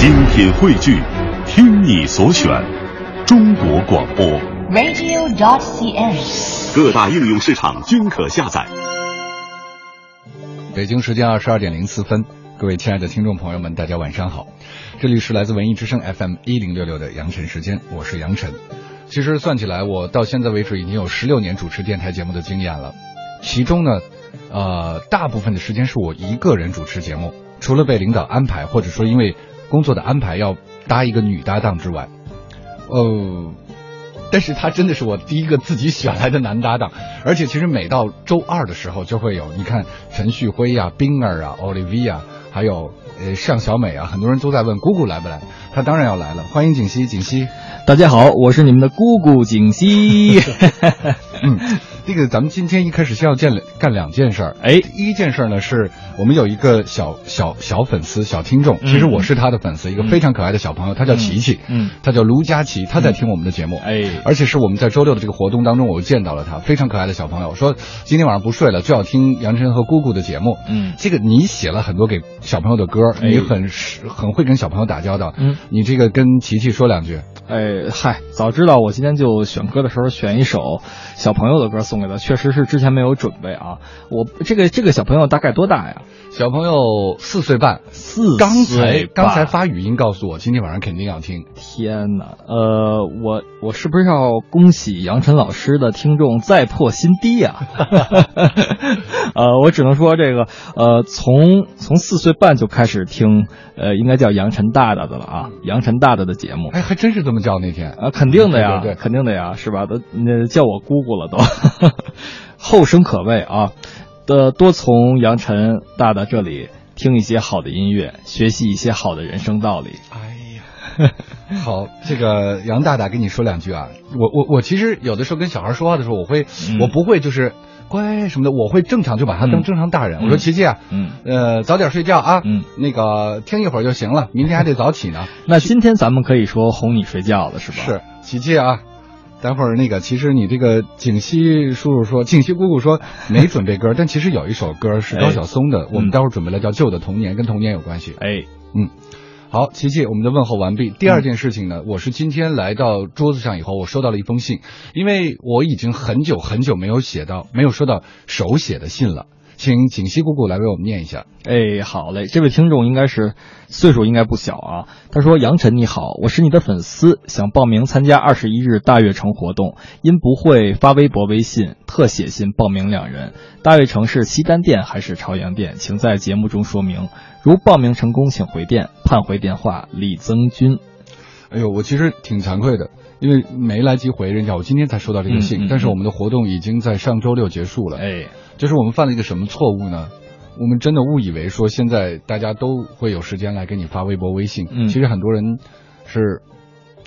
精品汇聚，听你所选，中国广播。radio.dot.cn，。各大应用市场均可下载。北京时间二十二点零四分，各位亲爱的听众朋友们，大家晚上好，这里是来自文艺之声 FM 一零六六的杨晨时间，我是杨晨。其实算起来，我到现在为止已经有十六年主持电台节目的经验了，其中呢，呃，大部分的时间是我一个人主持节目，除了被领导安排，或者说因为工作的安排要搭一个女搭档之外，呃，但是他真的是我第一个自己选来的男搭档，而且其实每到周二的时候就会有，你看陈旭辉呀、冰儿啊、Olivia，还有呃尚小美啊，很多人都在问姑姑来不来，她当然要来了，欢迎锦溪，锦溪。大家好，我是你们的姑姑锦溪。嗯，这个咱们今天一开始先要干干两件事儿。哎，第一件事儿呢是我们有一个小小小粉丝、小听众，其实我是他的粉丝，一个非常可爱的小朋友，他叫琪琪，嗯，他叫卢佳琪，他在听我们的节目，哎，而且是我们在周六的这个活动当中，我见到了他，非常可爱的小朋友，说今天晚上不睡了，就要听杨晨和姑姑的节目。嗯，这个你写了很多给小朋友的歌，哎。你很很会跟小朋友打交道，嗯，你这个跟琪琪说两句。哎嗨，早知道我今天就选歌的时候选一首小朋友的歌送给他，确实是之前没有准备啊。我这个这个小朋友大概多大呀？小朋友四岁半，四刚才岁半刚才发语音告诉我，今天晚上肯定要听。天哪，呃，我我是不是要恭喜杨晨老师的听众再破新低呀、呃，我只能说这个，呃，从从四岁半就开始听，呃，应该叫杨晨大大的了啊，杨晨大大的节目。哎，还真是这么叫那天。啊，肯定的呀，对对对肯定的呀，是吧？都那叫我姑姑了都，后生可畏啊！的多从杨晨大大这里听一些好的音乐，学习一些好的人生道理。哎呀，好，这个杨大大跟你说两句啊。我我我其实有的时候跟小孩说话的时候，我会、嗯我不会就是乖什么的，我会正常就把他当嗯正常大人。嗯我说琪琪啊，嗯，呃，早点睡觉啊，嗯，那个听一会儿就行了，明天还得早起呢。那今天咱们可以说哄你睡觉了，是吧？是，琪琪啊。待会儿那个，其实你这个景熙叔叔说，景熙姑姑说没准备歌，但其实有一首歌是高晓松的，我们嗯待会儿准备了叫《旧的童年》，跟童年有关系。哎，嗯。好，琪琪，我们的问候完毕。第二件事情呢，我是今天来到桌子上以后，我收到了一封信，因为我已经很久很久没有写到，没有收到手写的信了，请景熙姑姑来为我们念一下。哎，好嘞，这位听众应该是岁数应该不小啊。他说：“杨晨你好，我是你的粉丝，想报名参加二十一日大悦城活动，因不会发微博、微信，特写信报名两人。大悦城是西单店还是朝阳店？请在节目中说明。如报名成功，请回电，盼回电话。李增军。哎呦，我其实挺惭愧的，因为没来及回人家，我今天才收到这个信，嗯嗯但是我们的活动已经在上周六结束了。哎，就是我们犯了一个什么错误呢？我们真的误以为说现在大家都会有时间来给你发微博、微信，嗯其实很多人是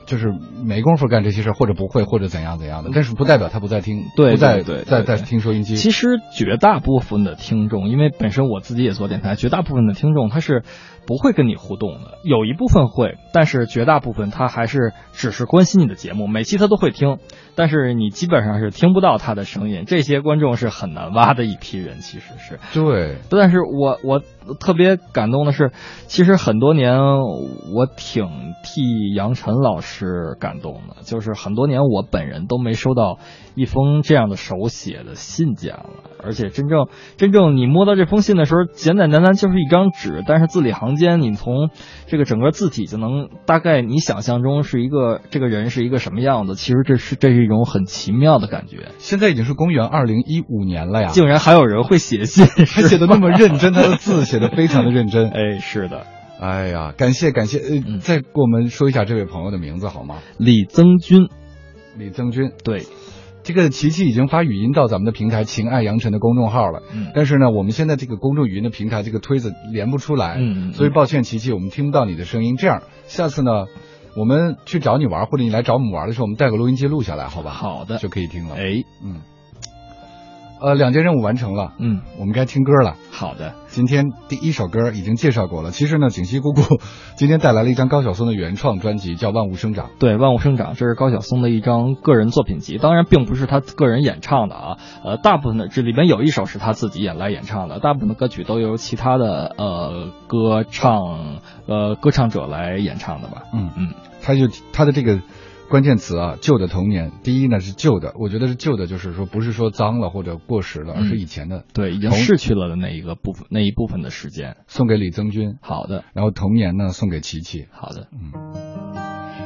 就是没工夫干这些事儿，或者不会，或者怎样怎样的。但是不代表他不在听，对不对在在听收音机。其实绝大部分的听众，因为本身我自己也做电台，绝大部分的听众他是不会跟你互动的，有一部分会，但是绝大部分他还是只是关心你的节目，每期他都会听，但是你基本上是听不到他的声音。这些观众是很难挖的一批人，其实是。对，但是我我特别感动的是，其实很多年我挺替杨晨老师感动的，就是很多年我本人都没收到一封这样的手写的信件了，而且真正真正你摸到这封信的时候，简简单单就是一张纸，但是字里行间你从这个整个字体就能大概你想象中是一个这个人是一个什么样子，其实这是这是一种很奇妙的感觉，现在已经是公元二零一五年了呀，竟然还有人会写信，还写的那么认真，他的 字写的非常的认真。哎，是的。哎呀，感谢感谢，呃，嗯再给我们说一下这位朋友的名字好吗？李增军，李增军。对，这个琪琪已经发语音到咱们的平台“情爱杨晨”的公众号了，嗯。但是呢，我们现在这个公众语音的平台这个推子连不出来，嗯所以抱歉，琪琪，我们听不到你的声音。这样，下次呢，我们去找你玩，或者你来找我们玩的时候，我们带个录音机录下来，好吧？好的。就可以听了。哎，嗯，呃，两件任务完成了，嗯，我们该听歌了。好的，今天第一首歌已经介绍过了。其实呢，景熙姑姑 今天带来了一张高晓松的原创专辑，叫《万物生长》。对，《万物生长》这是高晓松的一张个人作品集，当然并不是他个人演唱的啊。呃，大部分的这里边有一首是他自己演来演唱的，大部分的歌曲都由其他的呃歌唱呃歌唱者来演唱的吧。嗯嗯，他就他的这个。关键词啊，旧的童年。第一呢是旧的，我觉得是旧的，就是说不是说脏了或者过时了，而是以前的，对，已经逝去了的那一个部分那一部分的时间。送给李增军，好的。然后童年呢送给琪琪，好的。嗯，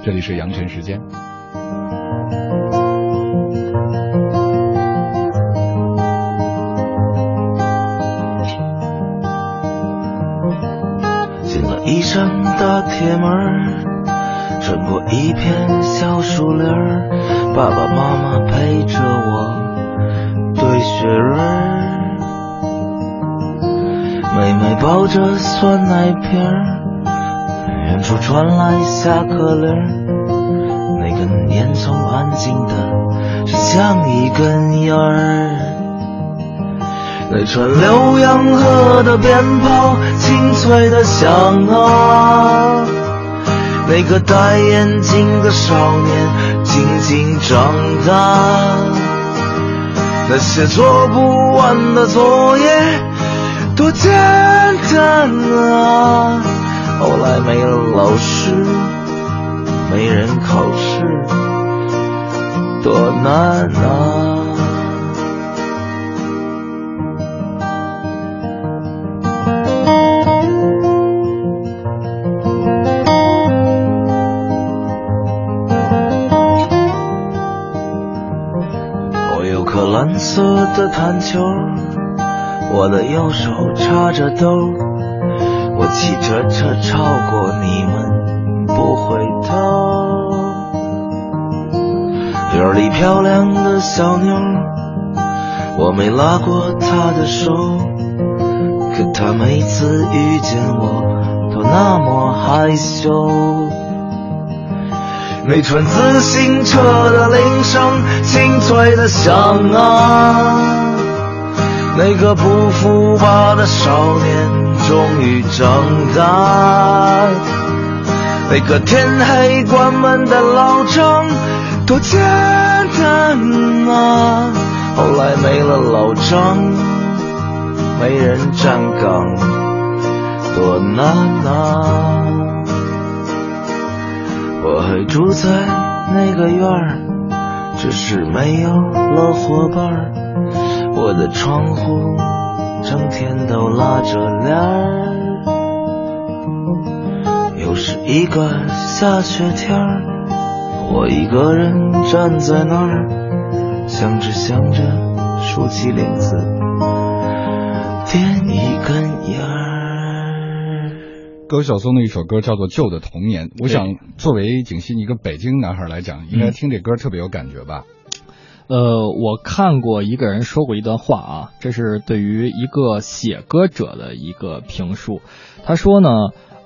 这里是阳晨时间。进了一扇大铁门。穿过一片小树林儿，爸爸妈妈陪着我堆雪人儿，妹妹抱着酸奶瓶儿，远处传来下课铃儿，那根烟囱安静的，像一根烟儿，那串浏阳河的鞭炮清脆的响啊。那个戴眼镜的少年静静长大，那些做不完的作业多简单啊！后来没了老师，没人考试，多难啊！色的弹球，我的右手插着兜，我骑着车超过你们不回头。院里漂亮的小妞，我没拉过她的手，可她每次遇见我都那么害羞。那串自行车的铃声清脆的响啊，那个不服吧的少年终于长大，那个天黑关门的老张多简单啊，后来没了老张，没人站岗，多难啊。我还住在那个院儿，只是没有了伙伴儿。我的窗户整天都拉着帘儿，又是一个下雪天儿，我一个人站在那儿，想着想着，竖起领子，点一根烟高晓松的一首歌叫做《旧的童年》，我想作为景熙一个北京男孩来讲，应该听这歌特别有感觉吧？呃，我看过一个人说过一段话啊，这是对于一个写歌者的一个评述。他说呢，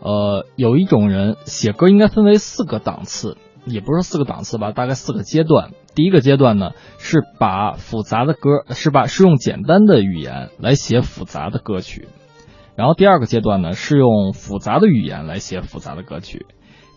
呃，有一种人写歌应该分为四个档次，也不是四个档次吧，大概四个阶段。第一个阶段呢，是把复杂的歌，是把是用简单的语言来写复杂的歌曲。然后第二个阶段呢，是用复杂的语言来写复杂的歌曲；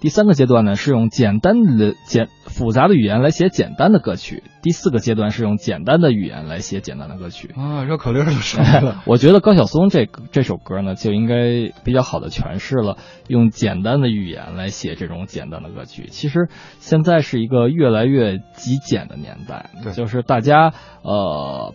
第三个阶段呢，是用简单的简复杂的语言来写简单的歌曲；第四个阶段是用简单的语言来写简单的歌曲。啊，绕口令就是了。我觉得高晓松这这首歌呢，就应该比较好的诠释了用简单的语言来写这种简单的歌曲。其实现在是一个越来越极简的年代，就是大家呃。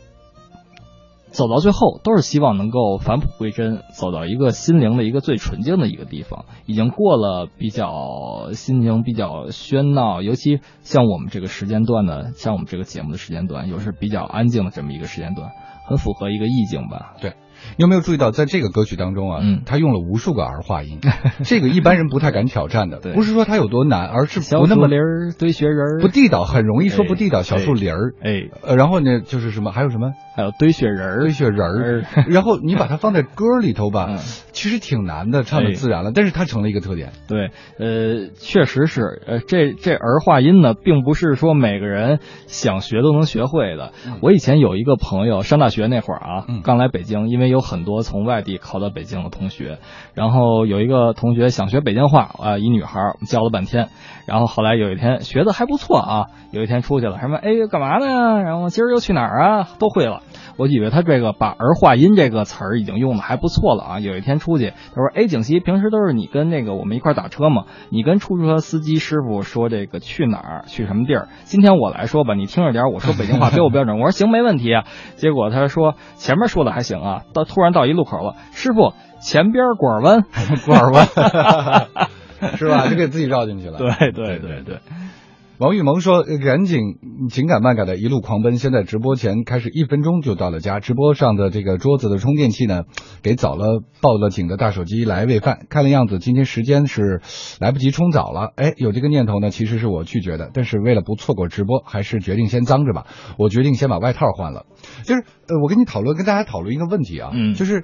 走到最后，都是希望能够返璞归真，走到一个心灵的一个最纯净的一个地方。已经过了比较心情比较喧闹，尤其像我们这个时间段呢，像我们这个节目的时间段，又是比较安静的这么一个时间段，很符合一个意境吧？对，有没有注意到，在这个歌曲当中啊，嗯。他用了无数个儿化音，这个一般人不太敢挑战的。对。不是说他有多难，而是不那么儿堆雪人儿，不地道，很容易说哎不地道。小树林儿，哎，呃，然后呢，就是什么，还有什么？还有堆雪人儿。堆，雪人儿，然后你把它放在歌里头吧嗯，其实挺难的，唱的哎自然了，但是它成了一个特点。对，呃，确实是，呃，这这儿化音呢，并不是说每个人想学都能学会的。我以前有一个朋友，上大学那会儿啊，嗯刚来北京，因为有很多从外地考到北京的同学，然后有一个同学想学北京话啊、一女孩儿教了半天，然后后来有一天学的还不错啊，有一天出去了，什么哎干嘛呢？然后今儿又去哪儿啊？都会了。我以为他这个把儿化音这个词儿已经用的还不错了啊。有一天出去，他说：“哎，景熙，平时都是你跟那个我们一块儿打车嘛，你跟出租车司机师傅说这个去哪儿，去什么地儿。今天我来说吧，你听着点，我说北京话 标不标准？”我说：“行，没问题啊。”结果他说前面说的还行啊，到突然到一路口了，师傅前边拐弯，拐弯 是吧？就给自己绕进去了。对对对对，王玉萌说：“呃赶紧紧赶慢赶的一路狂奔，现在直播前开始一分钟就到了家。直播上的这个桌子的充电器呢，给早了报了警的大手机来喂饭。看了样子今天时间是来不及冲澡了。哎，有这个念头呢，其实是我拒绝的，但是为了不错过直播，还是决定先脏着吧。我决定先把外套换了。就是呃，我跟你讨论，跟大家讨论一个问题啊，嗯就是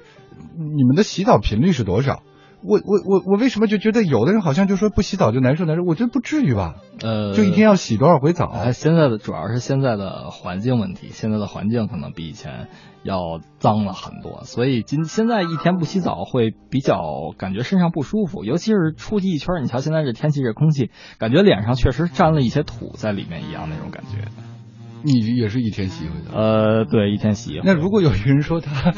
你们的洗澡频率是多少？”我我我我为什么就觉得有的人好像就说不洗澡就难受难受？我觉得不至于吧，呃，就一天要洗多少回澡？哎，现在的主要是现在的环境问题，现在的环境可能比以前要脏了很多，所以今现在一天不洗澡会比较感觉身上不舒服，尤其是出去一圈，你瞧现在这天气这空气，感觉脸上确实沾了一些土在里面一样那种感觉。你也是一天洗一回澡？呃，对，一天洗一回。那如果有人说他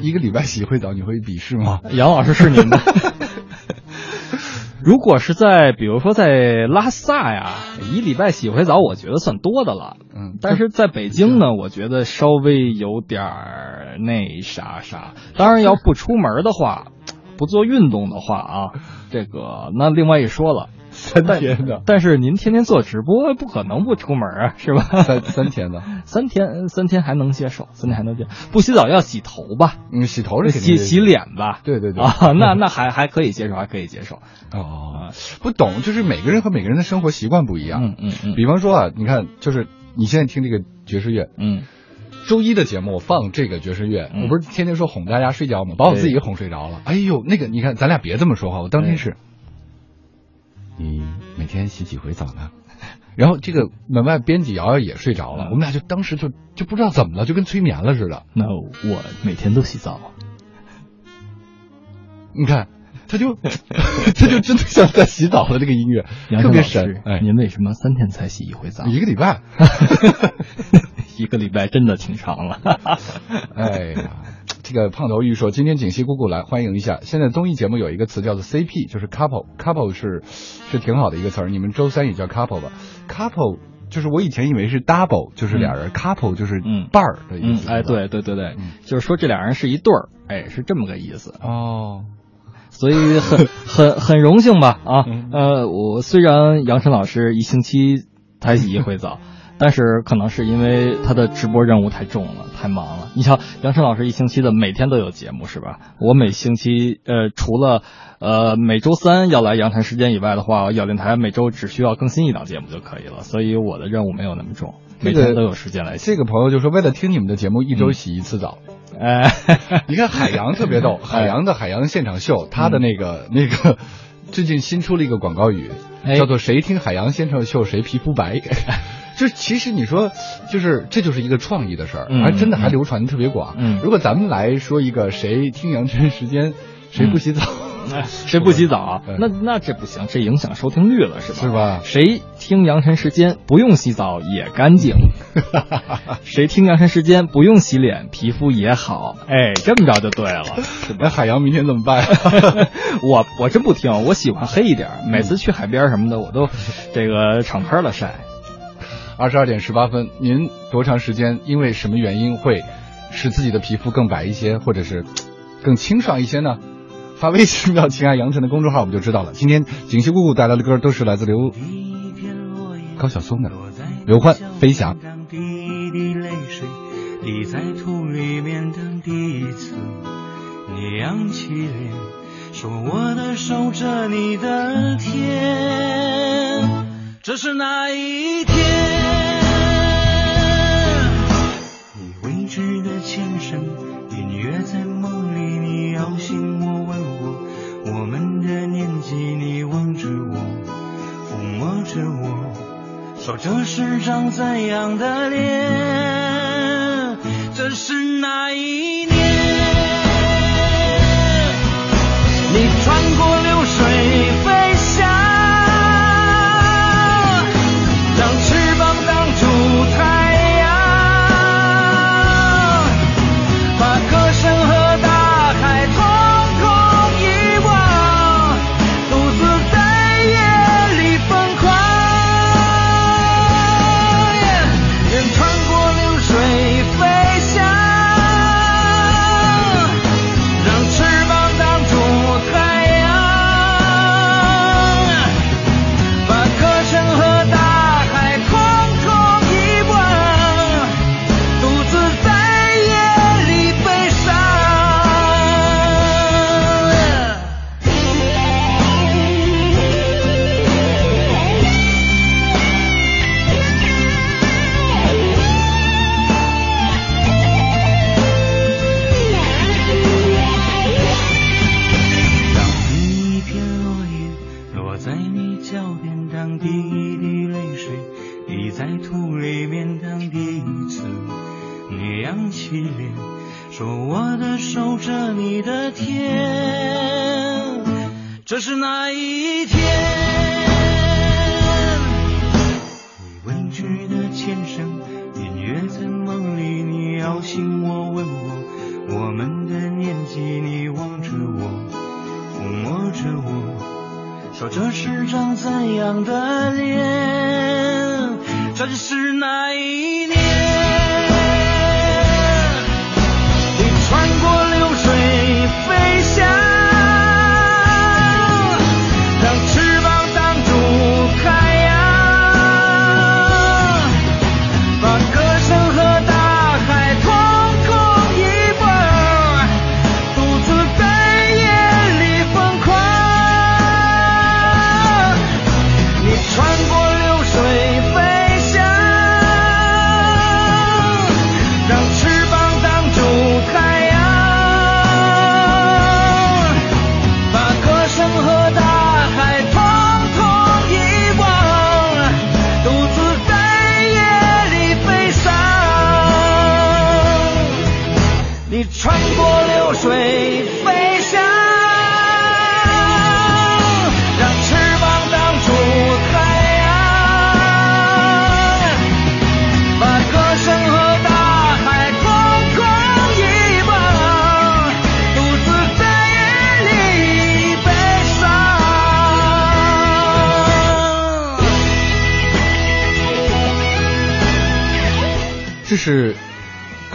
一个礼拜洗一回澡，你会鄙视吗？杨老师是您的。如果是在比如说在拉萨呀，一礼拜洗回澡，我觉得算多的了。嗯，但是在北京呢，我觉得稍微有点儿那啥啥。当然，要不出门的话，不做运动的话啊，这个那另外一说了。三天的，但是您天天做直播，不可能不出门啊，是吧？三三天的，三天 三天还能接受，三天还能接受。不洗澡要洗头吧？嗯，洗头是洗洗，脸吧？对对对啊，那那还还可以接受，还可以接受。哦，不懂，就是每个人和每个人的生活习惯不一样。嗯嗯嗯，比方说啊，你看，就是你现在听这个爵士乐，嗯周一的节目放这个爵士乐，嗯我不是天天说哄大家睡觉吗？把我自己对哄睡着了。哎呦，那个你看，咱俩别这么说话，我当天对是，你每天洗几回澡呢？然后这个门外编辑瑶瑶也睡着了，嗯我们俩就当时就就不知道怎么了，就跟催眠了似的。那我每天都洗澡。你看，他就 他就真的像在洗澡的这个音乐，特别杨老师神。哎，您为什么三天才洗一回澡？一个礼拜，一个礼拜真的挺长了。哎呀，这个胖头鱼说，今天锦溪姑姑来欢迎一下。现在综艺节目有一个词叫做 CP，就是 couple，couple 是是挺好的一个词儿。你们周三也叫 couple 吧？couple 就是我以前以为是 double，就是俩人、couple 就是嗯伴儿的意嗯，思。哎，对对对对，嗯就是说这俩人是一对儿，哎，是这么个意思。哦，所以很很很荣幸吧啊嗯，呃，我虽然杨晨老师一星期才洗一回澡，但是可能是因为他的直播任务太重了，太忙了。你瞧，杨晨老师一星期的每天都有节目是吧？我每星期呃除了呃每周三要来阳台时间以外的话，咬电台每周只需要更新一档节目就可以了，所以我的任务没有那么重，每天都有时间来洗。这个朋友就说，为了听你们的节目，一周洗一次澡。哎，你看海洋特别逗，海洋的海洋现场秀，他的那个、那个最近新出了一个广告语，哎叫做“谁听海洋现场秀谁皮肤白 ”。就是其实你说，就是这就是一个创意的事儿，嗯还真的还流传的特别广。嗯如果咱们来说一个谁听阳晨时间谁不洗澡，哎 谁不洗澡？那那这不行，这影响收听率了是吧？是吧？谁听阳晨时间不用洗澡也干净？谁听阳晨时间不用洗脸皮肤也好？哎，这么着就对了，那海洋明天怎么办？我我真不听，我喜欢黑一点。每次去海边什么的，我都这个敞开了晒。二十二点十八分，您多长时间因为什么原因会使自己的皮肤更白一些，或者是更清爽一些呢？发微信到“情爱杨晨”的公众号，我们就知道了。今天锦溪姑姑带来的歌都是来自刘高晓松的《刘欢飞翔》。滴滴泪水滴在土里面的第一次，你扬起脸，说我的手着你的天，这是哪一天？你未知的前生，隐约在梦里，你摇醒我，问我我们的年纪，你望着我，抚摸着我。说这是张怎样的脸？这是哪一年？你穿过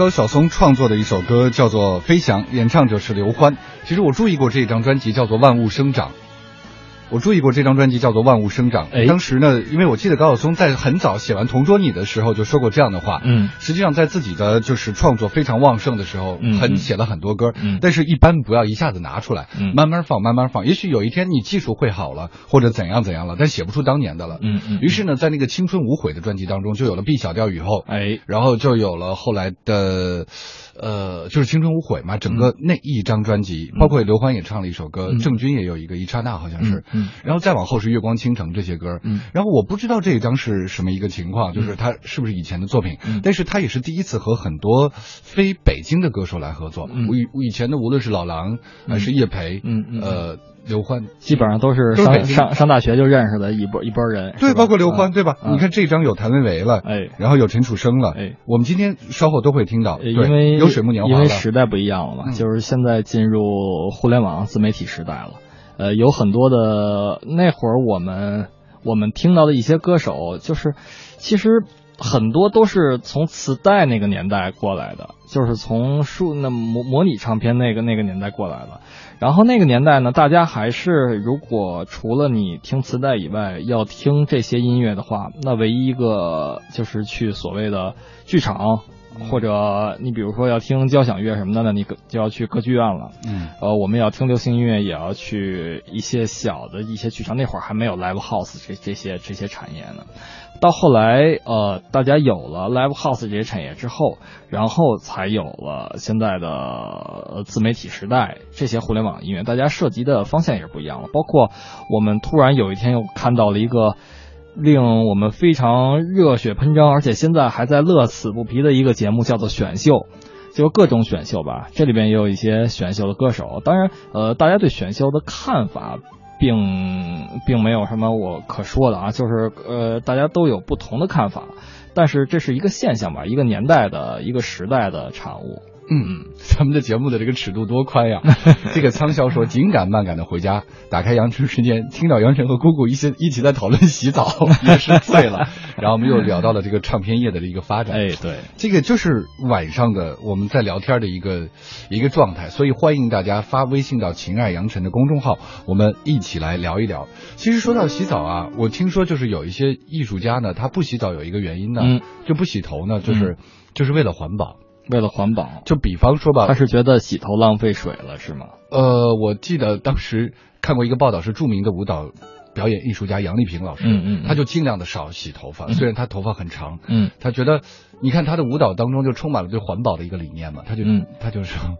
小松创作的一首歌，叫做《飞翔》，演唱者是刘欢。其实我注意过这张专辑，叫做《万物生长》。我注意过这张专辑叫做《万物生长》。哎当时呢，因为我记得高晓松在很早写完《同桌你》的时候就说过这样的话。嗯实际上在自己的就是创作非常旺盛的时候，很写了很多歌。嗯但是一般不要一下子拿出来，嗯慢慢放，慢慢放。也许有一天你技术会好了，或者怎样怎样了，但写不出当年的了。嗯嗯于是呢，在那个《青春无悔》的专辑当中，就有了《B 小调雨后》。哎，然后就有了后来的，呃，就是《青春无悔》嘛，整个那一张专辑，包括刘欢也唱了一首歌，嗯。郑钧也有一个《一刹那》，好像是，然后再往后是《月光倾城》这些歌，嗯。然后我不知道这一张是什么一个情况，就是他是不是以前的作品，嗯。但是他也是第一次和很多非北京的歌手来合作，嗯。我以我以前的无论是老狼还是叶培，呃，刘欢。基本上都是上上上大学就认识的一波一波人，对，包括刘欢，对吧？嗯你看这张有谭维维了，哎。然后有陈楚生了，哎，我们今天稍后都会听到，因为有水木年华因为，时代不一样了嘛，嗯。就是现在进入互联网自媒体时代了，呃，有很多的那会儿我们我们听到的一些歌手，就是其实很多都是从磁带那个年代过来的，就是从数那模模拟唱片那个那个年代过来的。然后那个年代呢，大家还是如果除了你听磁带以外，要听这些音乐的话，那唯一一个就是去所谓的剧场或者你比如说要听交响乐什么的，那你就要去歌剧院了。嗯，呃，我们要听流行音乐，也要去一些小的一些剧场。那会儿还没有 live house 这这些这些产业呢。到后来，呃，大家有了 live house 这些产业之后，然后才有了现在的自媒体时代，这些互联网音乐，大家涉及的方向也是不一样了。包括我们突然有一天又看到了一个。令我们非常热血喷张，而且现在还在乐此不疲的一个节目，叫做选秀，就各种选秀吧。这里边也有一些选秀的歌手。当然，呃，大家对选秀的看法，并并没有什么我可说的啊，就是呃，大家都有不同的看法。但是这是一个现象吧，一个年代的一个时代的产物。嗯，咱们的节目的这个尺度多宽呀！这个苍霄说紧赶慢赶的回家，打开羊城时间，听到杨晨和姑姑一起一起在讨论洗澡，也是醉了。然后我们又聊到了这个唱片业的一个发展。哎，对，这个就是晚上的我们在聊天的一个一个状态。所以欢迎大家发微信到“情爱杨晨”的公众号，我们一起来聊一聊。其实说到洗澡啊，我听说就是有一些艺术家呢，他不洗澡有一个原因呢，就不洗头呢，就是就是为了环保。为了环保，就比方说吧，他是觉得洗头浪费水了，是吗？呃，我记得当时看过一个报道，是著名的舞蹈表演艺术家杨丽萍老师，嗯嗯，他就尽量的少洗头发，虽然他头发很长，嗯，他觉得，你看他的舞蹈当中就充满了对环保的一个理念嘛，他就，他就说，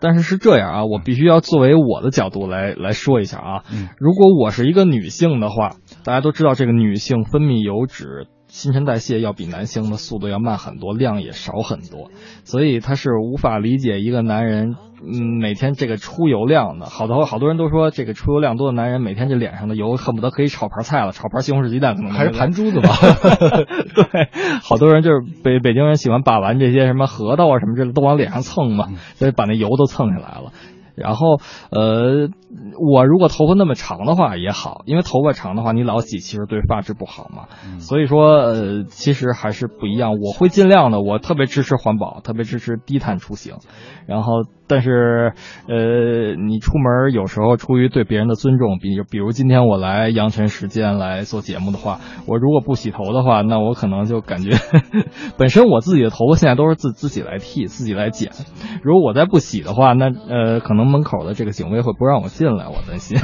但是是这样啊，我必须要作为我的角度来来说一下啊，嗯，如果我是一个女性的话，大家都知道这个女性分泌油脂。新陈代谢要比男性的速度要慢很多，量也少很多，所以他是无法理解一个男人，嗯，每天这个出油量的。好多好多人都说，这个出油量多的男人，每天这脸上的油恨不得可以炒盘菜了，炒盘西红柿鸡蛋可能还是盘珠子吧。对，好多人就是北北京人喜欢把玩这些什么核桃啊什么之类的都往脸上蹭嘛，所以把那油都蹭下来了。然后，呃，我如果头发那么长的话也好，因为头发长的话，你老洗其实对发质不好嘛。所以说，呃，其实还是不一样。我会尽量的，我特别支持环保，特别支持低碳出行。然后，但是，呃，你出门有时候出于对别人的尊重，比比如今天我来阳晨时间来做节目的话，我如果不洗头的话，那我可能就感觉，本身我自己的头发现在都是自自己来剃，自己来剪。如果我再不洗的话，那呃，可能门口的这个警卫会不让我进来，我担心。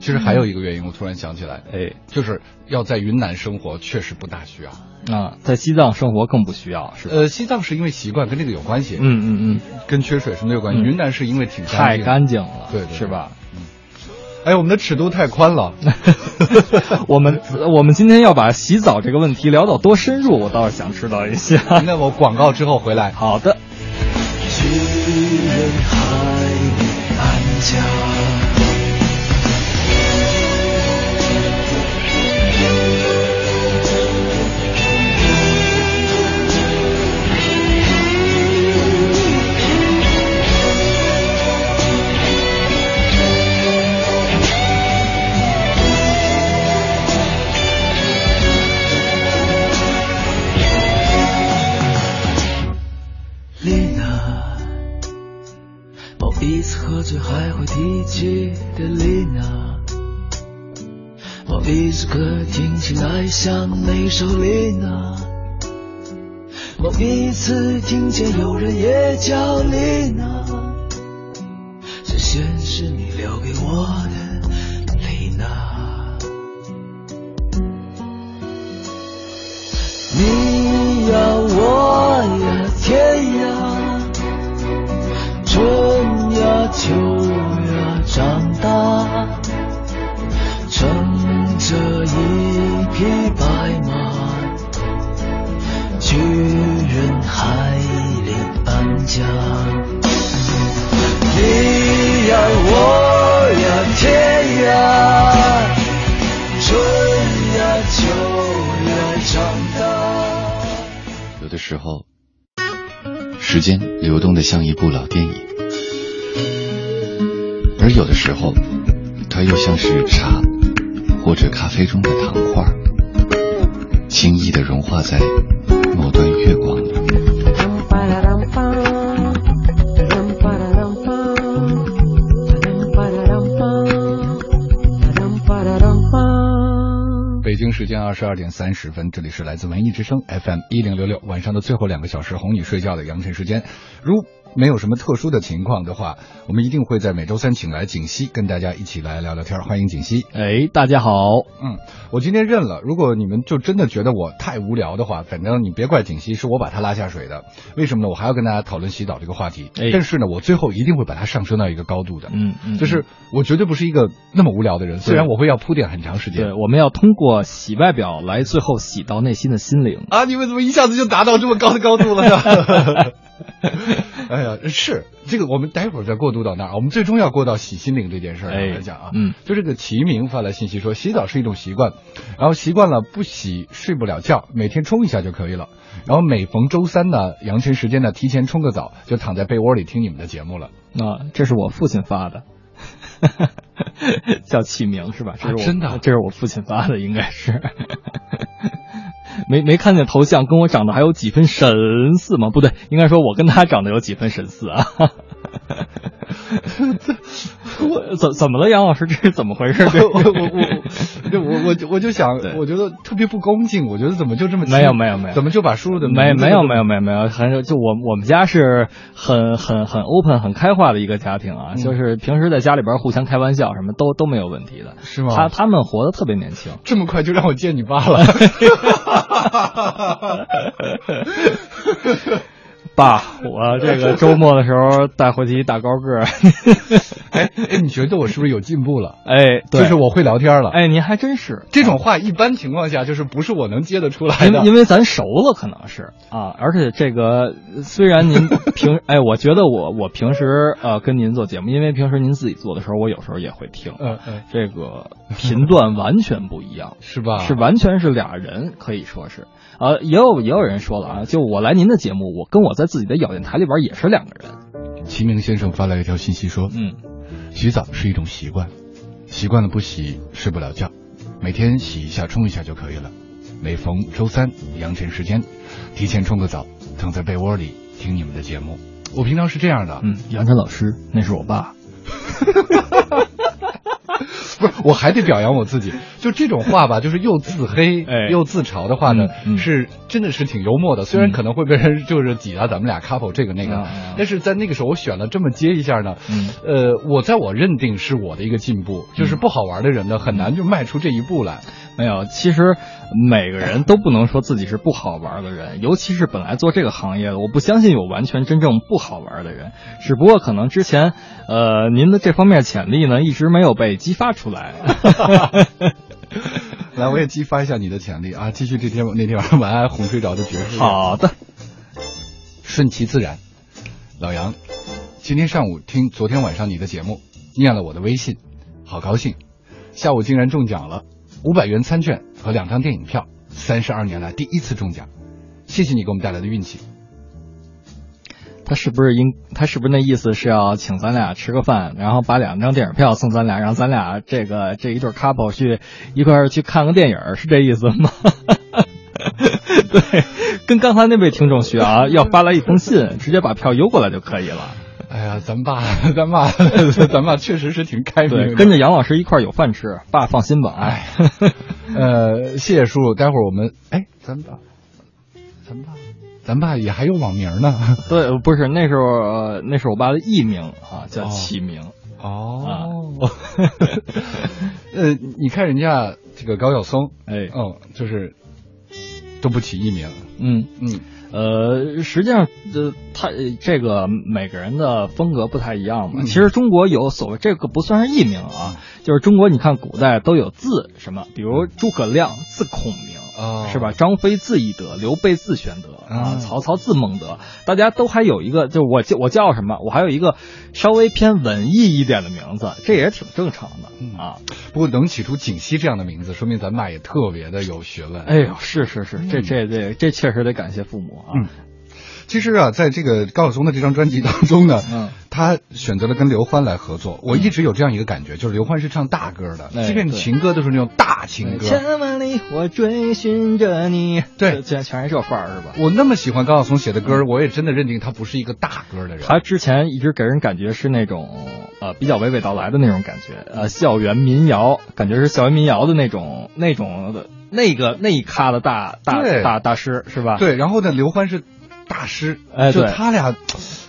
其实还有一个原因，我突然想起来，哎，就是要在云南生活，确实不大需要。啊，在西藏生活更不需要，是呃，西藏是因为习惯，跟这个有关系。嗯嗯嗯，跟缺水什么有关系？云南是因为挺太干净了，对对，是吧？嗯。哎，我们的尺度太宽了。我们我们今天要把洗澡这个问题聊到多深入，我倒是想知道一下。那我广告之后回来。好的。提某一时刻听起来像那首丽娜，某一次听见有人也叫丽娜，这些是你留给我的丽娜。你呀，我呀，天呀，春呀，秋呀。长大，这一匹白马，去人海里安家。你呀，我呀，天涯，春呀，秋呀，长大。有的时候，时间流动的像一部老电影。而有的时候，它又像是茶或者咖啡中的糖块，轻易的融化在某段月光里。北京时间二十二点三十分，这里是来自文艺之声 FM 一零六六，晚上的最后两个小时哄你睡觉的羊晨时间。如没有什么特殊的情况的话，我们一定会在每周三请来景熙跟大家一起来聊聊天。欢迎景熙。哎，大家好。嗯，我今天认了。如果你们就真的觉得我太无聊的话，反正你别怪景熙，是我把他拉下水的。为什么呢？我还要跟大家讨论洗澡这个话题。哎但是呢，我最后一定会把它上升到一个高度的。嗯嗯，就是我绝对不是一个那么无聊的人，虽然我会要铺垫很长时间。对，我们要通过洗外表来最后洗到内心的心灵。啊，你们怎么一下子就达到这么高的高度了呢？哎呀，是这个，我们待会儿再过渡到那儿。我们最终要过到洗心灵这件事来讲啊。嗯，就这个齐明发来信息说，洗澡是一种习惯，然后习惯了不洗睡不了觉，每天冲一下就可以了。然后每逢周三呢，阳晨时间呢，提前冲个澡，就躺在被窝里听你们的节目了。啊，这是我父亲发的，叫启明是吧？这是我、啊真的这是我父亲发的，应该是。没没看见头像，跟我长得还有几分神似吗？不对，应该说我跟他长得有几分神似啊。我怎怎么了，杨老师？这是怎么回事？我我我我我我就我就想，我觉得特别不恭敬。我觉得怎么就这么没有没有没有怎么就把叔叔的没没有没有没有没有，很就我我们家是很很很 open 很开化的一个家庭啊，嗯就是平时在家里边互相开玩笑什么都都没有问题的。是吗？他他们活得特别年轻。这么快就让我见你爸了？爸，我这个 周末的时候带回去一大高个儿。哎哎，你觉得我是不是有进步了？哎，对，就是我会聊天了。哎，您还真是这种话一般情况下就是不是我能接得出来的。因为因为咱熟了，可能是啊，而且这个虽然您平 哎，我觉得我我平时呃跟您做节目，因为平时您自己做的时候，我有时候也会听，嗯嗯，这个频段完全不一样。是吧？是完全是俩人，可以说是，呃，也有也有人说了啊，就我来您的节目，我跟我在自己的咬电台里边也是两个人，齐明先生发来一条信息说，嗯，洗澡是一种习惯，习惯了不洗睡不了觉，每天洗一下冲一下就可以了。每逢周三阳晨时间，提前冲个澡，躺在被窝里听你们的节目。我平常是这样的，嗯，杨晨老师，那是我爸，不是，我还得表扬我自己。就这种话吧，就是又自黑、哎又自嘲的话呢，嗯嗯是真的是挺幽默的。虽然嗯可能会被人就是挤到咱们俩 couple 这个那个，但是在那个时候我选了这么接一下呢，嗯呃，我在我认定是我的一个进步，就是不好玩的人呢很难就迈出这一步来。没有，其实每个人都不能说自己是不好玩的人，尤其是本来做这个行业的，我不相信有完全真正不好玩的人，只不过可能之前，呃，您的这方面潜力呢一直没有被激发出来。来，我也激发一下你的潜力啊！继续这天那天晚上晚安哄睡着的爵士。好的，顺其自然。老杨，今天上午听昨天晚上你的节目，念了我的微信，好高兴。下午竟然中奖了，五百元餐券和两张电影票，三十二年来第一次中奖，谢谢你给我们带来的运气。他是不是应他是不是那意思是要请咱俩吃个饭，然后把两张电影票送咱俩，让咱俩这个这一对 couple 去一块去看个电影，是这意思吗？对，跟刚才那位听众学啊，要发来一封信，直接把票邮过来就可以了。哎呀，咱爸，咱爸，咱爸确实是挺开明。跟着杨老师一块儿有饭吃，爸放心吧。哎，呃，谢谢叔叔，待会儿我们，哎，咱爸，咱爸，咱爸也还有网名呢。对，不是那时候、呃那是我爸的艺名啊，叫哦启明。哦，呃，你看人家这个高晓松，哎，嗯，就是都不起艺名，嗯。嗯呃，实际上，呃，他呃这个每个人的风格不太一样嘛。嗯其实中国有所谓这个不算是艺名啊，就是中国你看古代都有字什么，比如诸葛亮字孔明。哦是吧？张飞字翼德，刘备字玄德啊，啊曹操字孟德，大家都还有一个，就我叫我叫什么？我还有一个稍微偏文艺一点的名字，这也挺正常的、嗯啊。不过能起出景熙这样的名字，说明咱爸也特别的有学问。哎呦，是是是，这这这这确实得感谢父母啊。嗯其实啊，在这个高晓松的这张专辑当中呢，嗯他选择了跟刘欢来合作。我一直有这样一个感觉，就是刘欢是唱大歌的，哎即便对情歌都是那种大情歌。千万里我追寻着你，对全全是这范儿是吧？我那么喜欢高晓松写的歌，我也真的认定他不是一个大歌的人。他之前一直给人感觉是那种呃比较娓娓道来的那种感觉，呃校园民谣，感觉是校园民谣的那种那种的那个那一咖的大大大大师是吧？对，然后呢，刘欢是大师，就哎就他俩，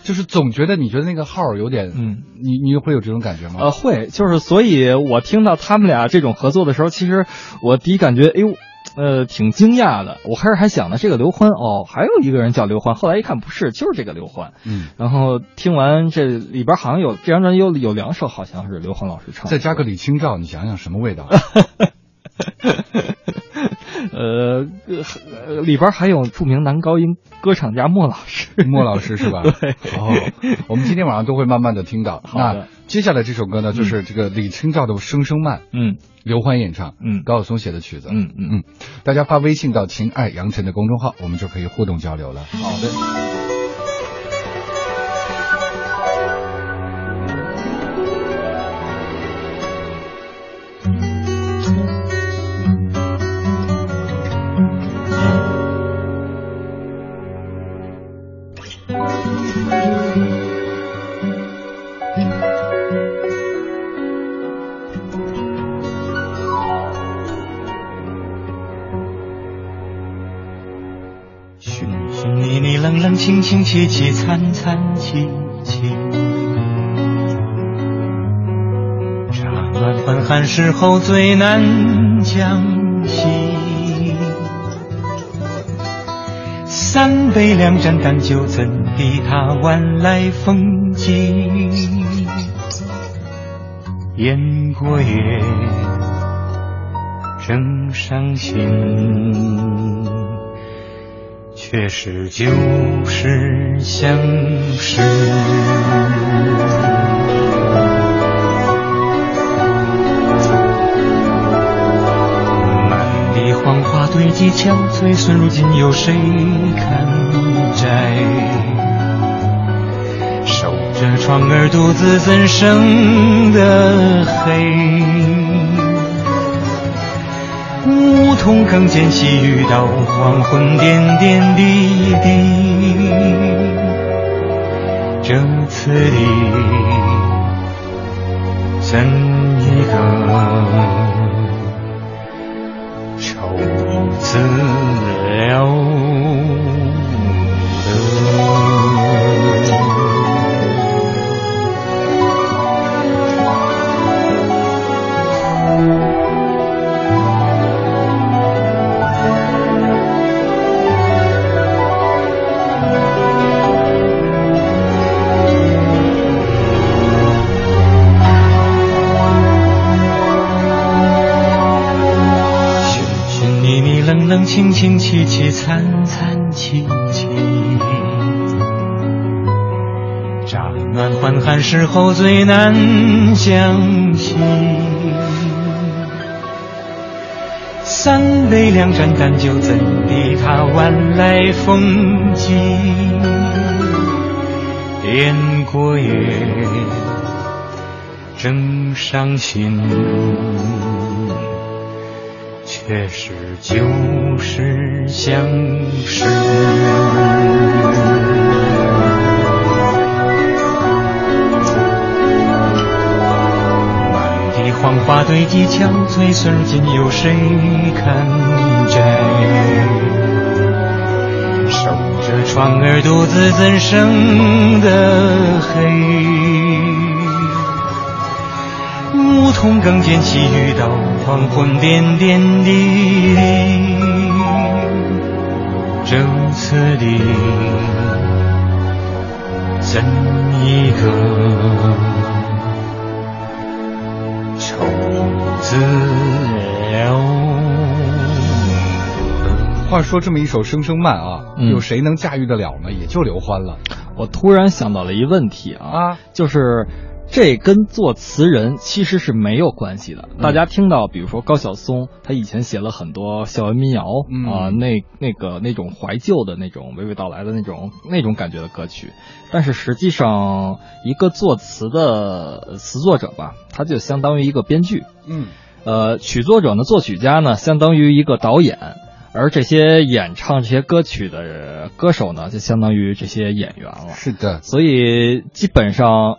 就是总觉得你觉得那个号有点，嗯，你你会有这种感觉吗？呃，会，就是所以我听到他们俩这种合作的时候，其实我第一感觉，哎呦，呃，挺惊讶的。我开始还想呢，这个刘欢哦，还有一个人叫刘欢，后来一看不是，就是这个刘欢。嗯，然后听完这里边好像有这张专辑有有两首好像是刘欢老师唱的，再加个李清照，你想想什么味道？呃呃里边还有著名男高音歌唱家莫老师，莫老师是吧？对，哦，我们今天晚上都会慢慢的听到。那接下来这首歌呢，就是这个李清照的《声声慢》，嗯刘欢演唱，嗯高晓松写的曲子。嗯嗯嗯，大家发微信到“情爱杨晨”的公众号，我们就可以互动交流了。好的。凄凄惨惨戚戚。乍暖还寒时候最难将息。三杯两盏淡酒，怎敌他晚来风急？雁过也，正伤心。却是旧时相识。满地黄花堆积憔悴，损如今有谁堪摘？守着窗儿独自怎生得黑？空更见细雨到黄昏，点点滴滴。这次的怎一个愁字清清，凄凄惨惨戚戚。乍暖还寒时候最难相惜。三杯两盏淡酒，怎敌他晚来风急？雁过也，正伤心。却是旧是相识。满地黄花堆积憔悴，损如今有谁堪摘？守着窗儿独自怎生得黑？梧桐更见细雨到黄昏，点点滴滴。这次里怎一个愁字了？话说这么一首《声声慢》啊，嗯有谁能驾驭得了呢？也就刘欢了我突然想到了一个问题啊，啊。就是这跟作词人其实是没有关系的。大家听到，比如说高晓松，他以前写了很多校园民谣嗯。啊、那那个那种怀旧的那种娓娓道来的那种那种感觉的歌曲，但是实际上，一个作词的呃词作者吧，他就相当于一个编剧，嗯，呃，曲作者呢，作曲家呢，相当于一个导演，而这些演唱这些歌曲的歌手呢，就相当于这些演员了。是的，所以基本上，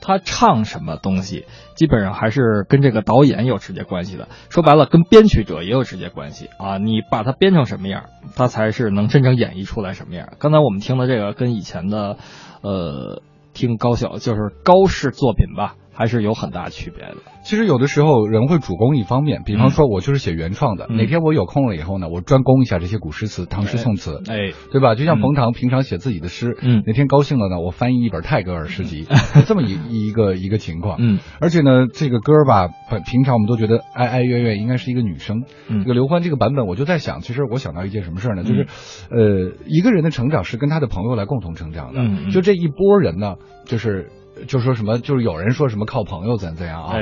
他唱什么东西，基本上还是跟这个导演有直接关系的。说白了，跟编曲者也有直接关系啊。你把它编成什么样，他才是能真正演绎出来什么样。刚才我们听的这个，跟以前的，呃，听高晓就是高式作品吧。还是有很大区别的。其实有的时候人会主攻一方面，比方说我就是写原创的，哪天我有空了以后呢，我专攻一下这些古诗词、唐诗宋词，哎，对吧？就像冯唐平常写自己的诗，嗯，哪天高兴了呢，我翻译一本泰戈尔诗集，这么一一个一个情况。嗯，而且呢，这个歌吧，平常我们都觉得哀哀怨怨应该是一个女生。嗯，这个刘欢这个版本，我就在想，其实我想到一件什么事呢？就是，呃，一个人的成长是跟他的朋友来共同成长的。嗯，就这一波人呢，就是。就说什么，就是有人说什么靠朋友怎怎样啊，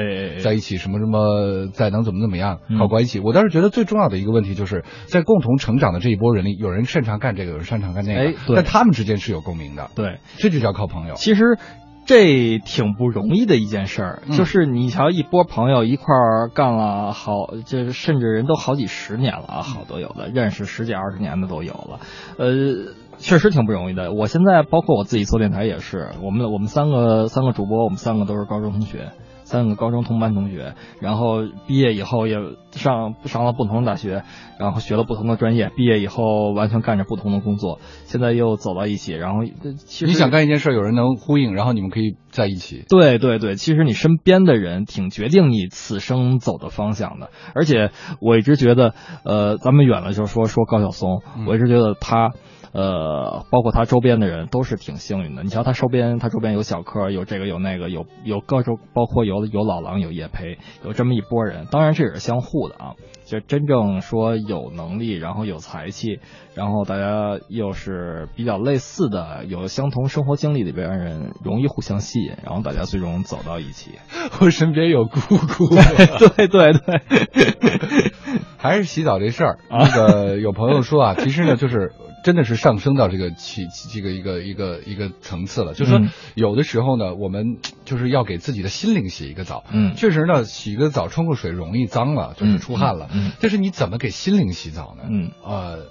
在一起什么什么再能怎么怎么样靠关系。我倒是觉得最重要的一个问题，就是在共同成长的这一波人里，有人擅长干这个，有人擅长干那个，但他们之间是有共鸣的。对，这就叫靠朋友。其实这挺不容易的一件事儿，就是你瞧一波朋友一块儿干了好，这甚至人都好几十年了啊，好多有的认识十几二十年的都有了，呃。确实挺不容易的。我现在包括我自己做电台也是，我们我们三个三个主播，我们三个都是高中同学，三个高中同班同学。然后毕业以后也上上了不同的大学，然后学了不同的专业。毕业以后完全干着不同的工作，现在又走到一起。然后其实你想干一件事，有人能呼应，然后你们可以在一起。对对对，其实你身边的人挺决定你此生走的方向的。而且我一直觉得，呃，咱们远了就说说高晓松，我一直觉得他。呃，包括他周边的人都是挺幸运的。你瞧，他周边，他周边有小柯，有这个有那个，有有各种，包括有有老狼，有叶培，有这么一波人。当然这也是相互的啊。就真正说有能力，然后有才气，然后大家又是比较类似的，有相同生活经历里边人，容易互相吸引，然后大家最终走到一起。我身边有姑姑，对对对，还是洗澡这事儿。那个有朋友说啊，其实呢就是。真的是上升到这个起这个一个一个一个层次了，就是说有的时候呢，我们就是要给自己的心灵洗一个澡。嗯，确实呢，洗个澡冲个水容易脏了，就是出汗了。嗯，但是你怎么给心灵洗澡呢？嗯，呃，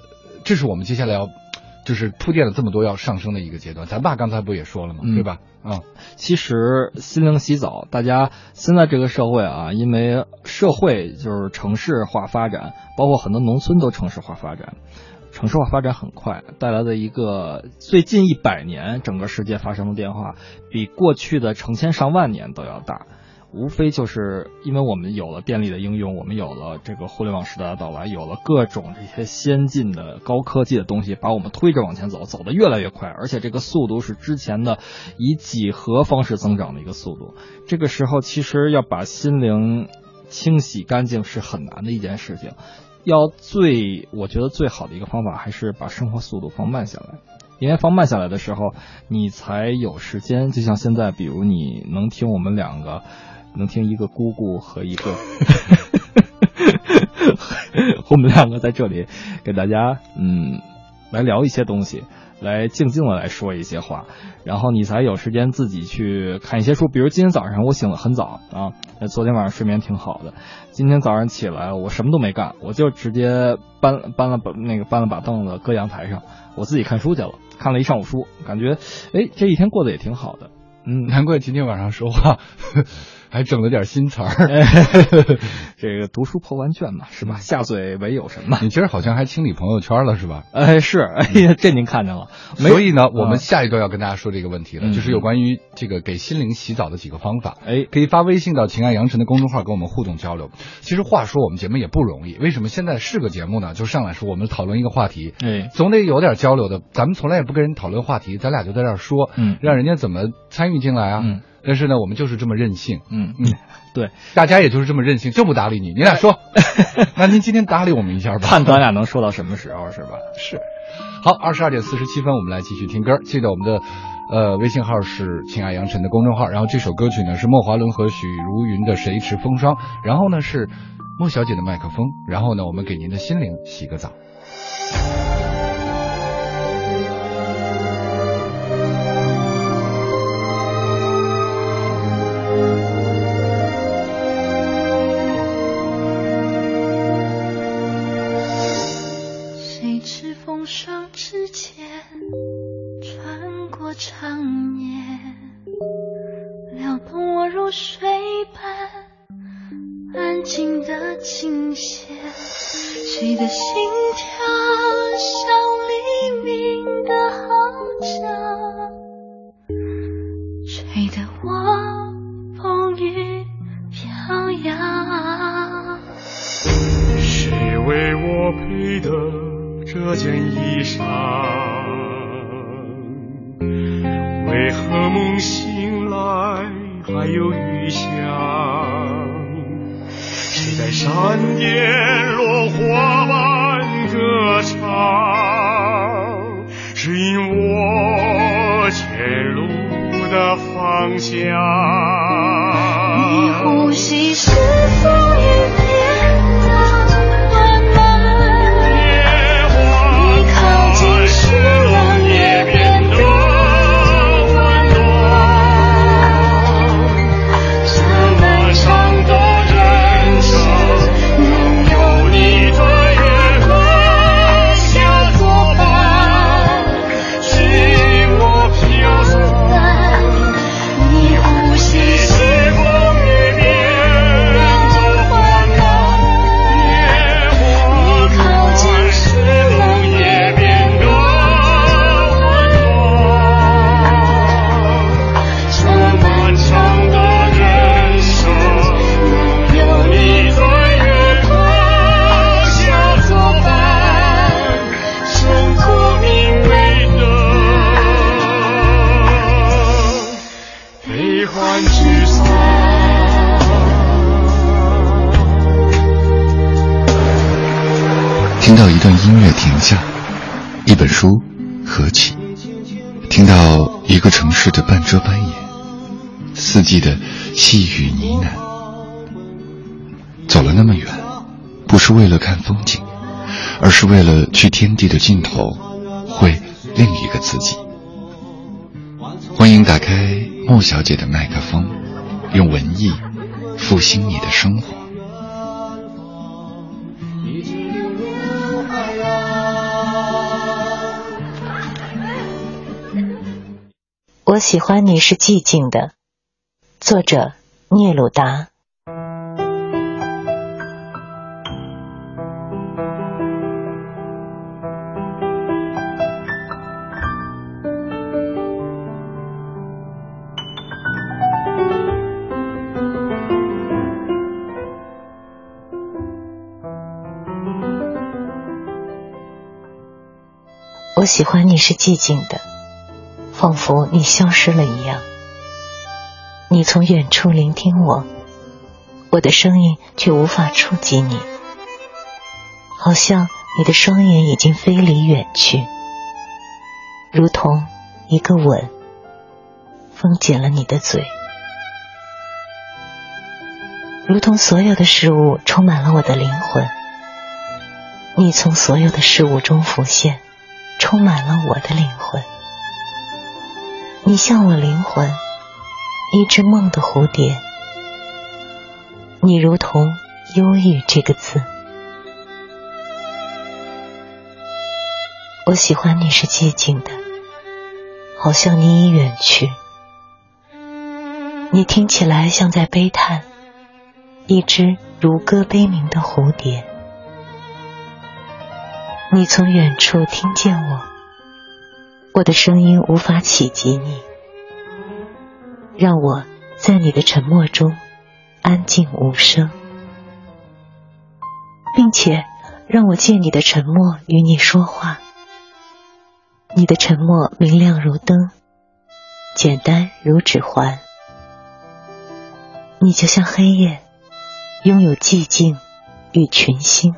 这是我们接下来要就是铺垫了这么多要上升的一个阶段。咱爸刚才不也说了吗？对吧？啊，其实心灵洗澡，大家现在这个社会啊，因为社会就是城市化发展，包括很多农村都城市化发展。城市化发展很快，带来的一个最近一百年整个世界发生的变化，比过去的成千上万年都要大。无非就是因为我们有了便利的应用，我们有了这个互联网时代的到来，有了各种这些先进的高科技的东西，把我们推着往前走，走得越来越快，而且这个速度是之前的以几何方式增长的一个速度。这个时候，其实要把心灵清洗干净是很难的一件事情。要最，我觉得最好的一个方法还是把生活速度放慢下来，因为放慢下来的时候，你才有时间。就像现在，比如你能听我们两个，能听一个姑姑和一个，我们两个在这里给大家，嗯，来聊一些东西。来静静的来说一些话，然后你才有时间自己去看一些书。比如今天早上我醒得很早啊，昨天晚上睡眠挺好的。今天早上起来我什么都没干，我就直接搬搬了把那个搬了把凳子搁阳台上，我自己看书去了，看了一上午书，感觉哎这一天过得也挺好的。嗯，难怪今天晚上说话。还整了点新词儿，这个读书破万卷嘛，是吧？下嘴唯有什么？你今儿好像还清理朋友圈了，是吧？哎，是，哎呀，这您看见了。所以呢，我们下一段要跟大家说这个问题了，就是有关于这个给心灵洗澡的几个方法。哎，可以发微信到“情爱杨晨”的公众号跟我们互动交流。其实话说，我们节目也不容易，为什么现在是个节目呢？就上来说我们讨论一个话题，哎，总得有点交流的。咱们从来也不跟人讨论话题，咱俩就在这儿说，嗯，让人家怎么参与进来啊？嗯。但是呢，我们就是这么任性，嗯嗯，对，大家也就是这么任性，就不搭理你。你俩说，那您今天搭理我们一下吧，看咱俩能说到什么时候，是吧？是。好，二十二点四十七分，我们来继续听歌。记得我们的呃微信号是“亲爱杨晨”的公众号。然后这首歌曲呢是莫华伦和许茹芸的《谁持风霜》，然后呢是莫小姐的麦克风，然后呢我们给您的心灵洗个澡。水般安静的倾泻，谁的心跳像黎明的号角，吹得我风雨飘摇。谁为我配的这件衣裳？为何梦醒来还有余香？谁在山巅落花般歌唱？指引我前路的方向。你呼吸是风雨变到一段音乐停下，一本书合起，听到一个城市的半遮半掩，四季的细雨呢喃。走了那么远，不是为了看风景，而是为了去天地的尽头，会另一个自己。欢迎打开莫小姐的麦克风，用文艺复兴你的生活。喜欢你是寂静的，作者聂鲁达。我喜欢你是寂静的，仿佛你消失了一样。你从远处聆听我，我的声音却无法触及你，好像你的双眼已经飞离远去，如同一个吻封紧了你的嘴，如同所有的事物充满了我的灵魂。你从所有的事物中浮现。充满了我的灵魂，你像我灵魂一只梦的蝴蝶，你如同忧郁这个字。我喜欢你是寂静的，好像你已远去，你听起来像在悲叹，一只如歌悲鸣的蝴蝶。你从远处听见我，我的声音无法企及你，让我在你的沉默中安静无声，并且让我借你的沉默与你说话。你的沉默明亮如灯，简单如指环。你就像黑夜，拥有寂静与群星。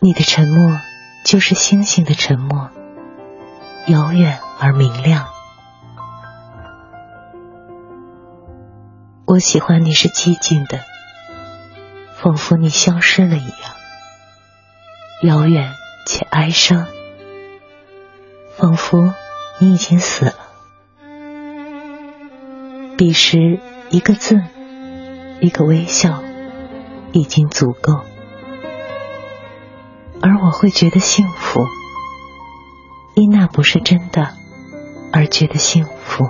你的沉默就是星星的沉默，遥远而明亮。我喜欢你是寂静的，仿佛你消失了一样，遥远且哀伤，仿佛你已经死了。彼时，一个字，一个微笑，已经足够。而我会觉得幸福，因那不是真的，而觉得幸福。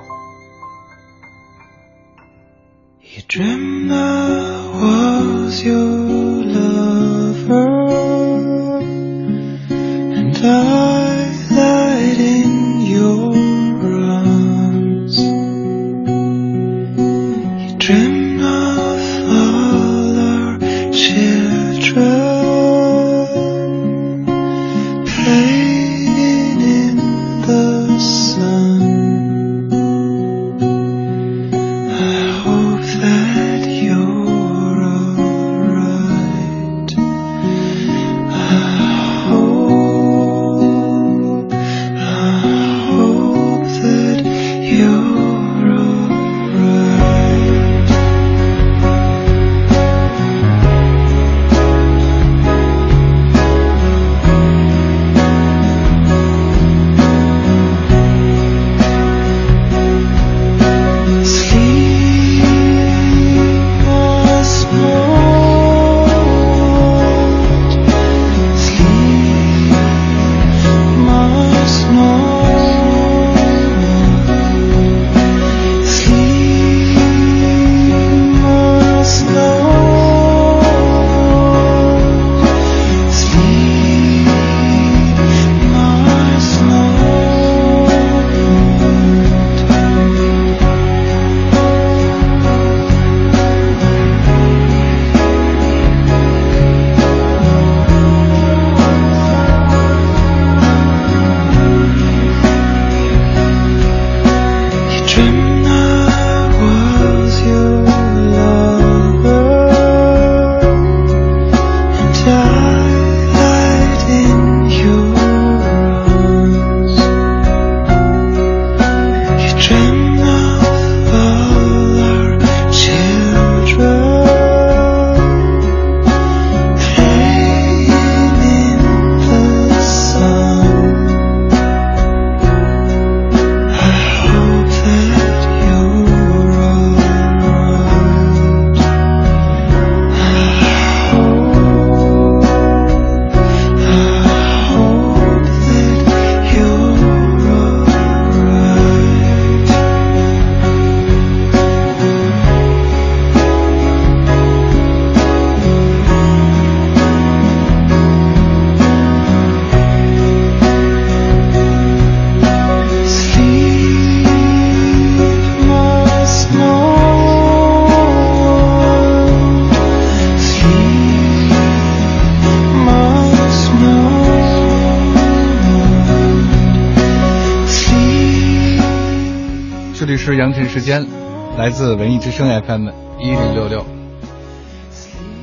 声 FM 一零六六。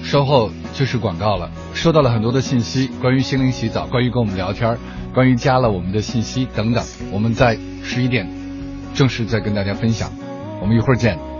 稍后就是广告了，收到了很多的信息，关于心灵洗澡，关于跟我们聊天，关于加了我们的信息等等。我们在十一点正式再跟大家分享，我们一会儿见。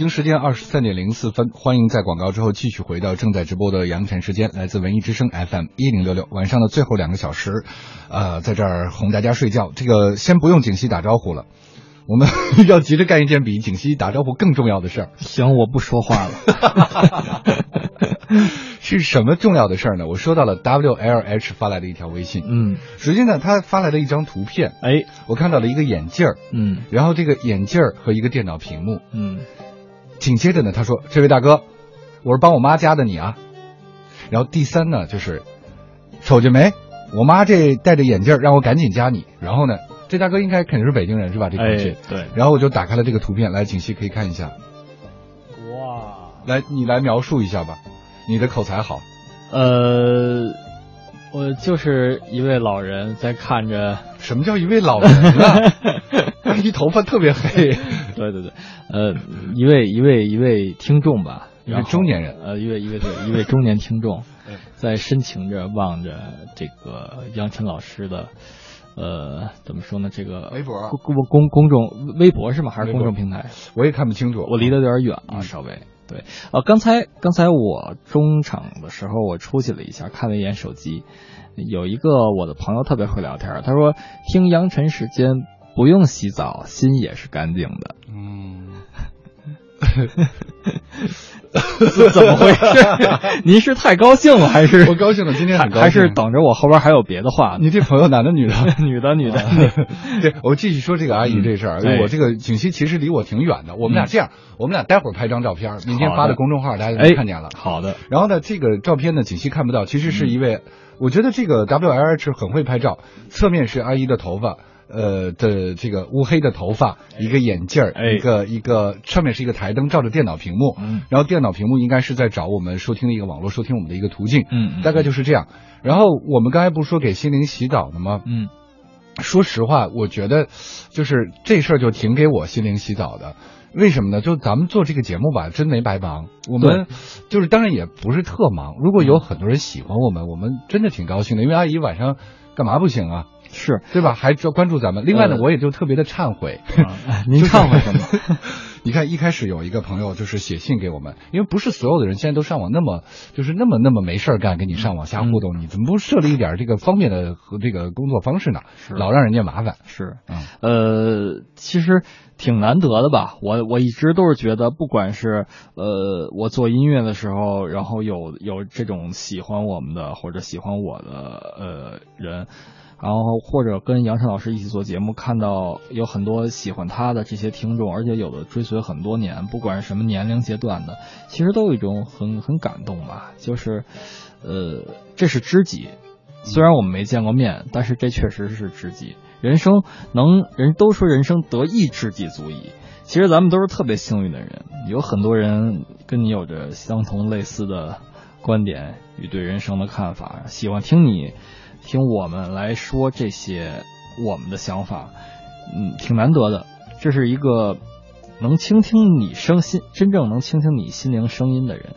京时间二十三点零四分，欢迎在广告之后继续回到正在直播的羊晨时间，来自文艺之声 FM 一零六六，晚上的最后两个小时，呃，在这儿哄大家睡觉。这个先不用景熙打招呼了，我们 要急着干一件比景熙打招呼更重要的事儿。行，我不说话了。是什么重要的事儿呢？我收到了 WLH 发来的一条微信，嗯，首先呢，他发来了一张图片，哎，我看到了一个眼镜儿，嗯然后这个眼镜儿和一个电脑屏幕，嗯，紧接着呢，他说：“这位大哥，我是帮我妈加的你啊。”然后第三呢，就是瞅见没，我妈这戴着眼镜儿，让我赶紧加你。然后呢，这大哥应该肯定是北京人是吧？这口气哎，。对，然后我就打开了这个图片，来，景熙可以看一下。哇，来，你来描述一下吧，你的口才好。呃，我就是一位老人在看着，什么叫一位老人啊？一头发特别黑，对对对，呃，一位一位一位听众吧，一位中年人呃，一位一位对一位中年听众嗯，在深情着望着这个杨晨老师的。呃，怎么说呢？这个微博公公公公众微博是吗？还是公众平台？我也看不清楚。我离得有点远啊，嗯稍微。对，呃，刚才刚才我中场的时候我出去了一下，看了一眼手机，有一个我的朋友特别会聊天，他说听扬尘时间不用洗澡，心也是干净的。嗯，怎么回事？您是太高兴了，还是我高兴了？今天很高兴，还是等着我后边还有别的话呢？你这朋友男的女的？女的，女的。对，我继续说这个阿姨这事儿。哎我这个景熙其实离我挺远的，我们俩嗯这样，我们俩待会儿拍张照片，明天发的公众号，大家就看见了。好的，然后呢，这个照片呢，景熙看不到，其实是一位，我觉得这个 W L H 很会拍照，侧面是阿姨的头发。呃的这个乌黑的头发，一个眼镜儿，哎一个一个上面是一个台灯照着电脑屏幕，嗯然后电脑屏幕应该是在找我们收听的一个网络收听我们的一个途径，嗯嗯大概就是这样。然后我们刚才不是说给心灵洗澡的吗？嗯，说实话，我觉得就是这事儿就挺给我心灵洗澡的。为什么呢？就咱们做这个节目吧，真没白忙。我们就是当然也不是特忙。如果有很多人喜欢我们，我们真的挺高兴的。因为阿姨晚上干嘛不行啊？是对吧？还关注咱们。另外呢，呃我也就特别的忏悔。啊您忏悔什么？你看，一开始有一个朋友就是写信给我们，因为不是所有的人现在都上网那么就是那么那么没事儿干，跟你上网瞎互动，你怎么不设立一点这个方便的和这个工作方式呢？是老让人家麻烦。是，嗯呃，其实挺难得的吧。我我一直都是觉得，不管是呃我做音乐的时候，然后有有这种喜欢我们的或者喜欢我的呃人。然后或者跟杨晨老师一起做节目，看到有很多喜欢他的这些听众，而且有的追随很多年，不管是什么年龄阶段的，其实都有一种很很感动吧。就是，呃，这是知己，虽然我们没见过面，但是这确实是知己。人生能人都说人生得一知己足矣，其实咱们都是特别幸运的人，有很多人跟你有着相同类似的观点与对人生的看法，喜欢听你。听我们来说这些我们的想法，嗯，挺难得的。这是一个能倾听你声心，真正能倾听你心灵声音的人。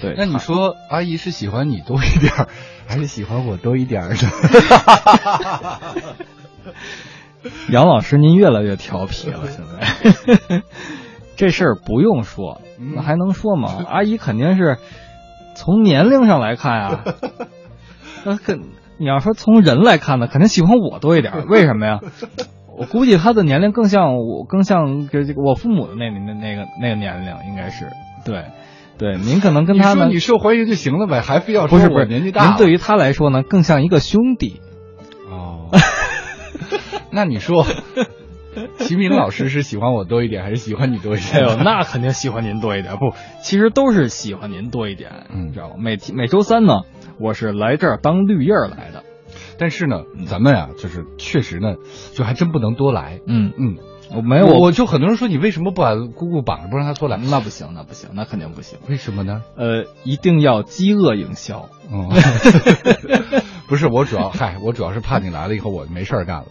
对，那你说阿姨是喜欢你多一点儿，还是喜欢我多一点儿呢？杨老师，您越来越调皮了，现在 这事儿不用说，那还能说吗？阿姨肯定是从年龄上来看啊，那肯。你要说从人来看呢，肯定喜欢我多一点。为什么呀？我估计他的年龄更像我，更像这这个我父母的那那那个那个年龄，应该是对对。您可能跟他们，你受欢迎就行了呗，还非要不是不是年纪大？您对于他来说呢，更像一个兄弟。哦，那你说，齐明老师是喜欢我多一点，还是喜欢你多一点？哎呦，那肯定喜欢您多一点。不，其实都是喜欢您多一点，你，知道吗？每每周三呢。我是来这儿当绿叶来的，但是呢，咱们呀，就是确实呢，就还真不能多来。嗯嗯，我没有，我就很多人说你为什么不把姑姑绑着不让她多来？那不行，那不行，那肯定不行。为什么呢？呃，一定要饥饿营销。哦，不是，我主要嗨，我主要是怕你来了以后我没事儿干了。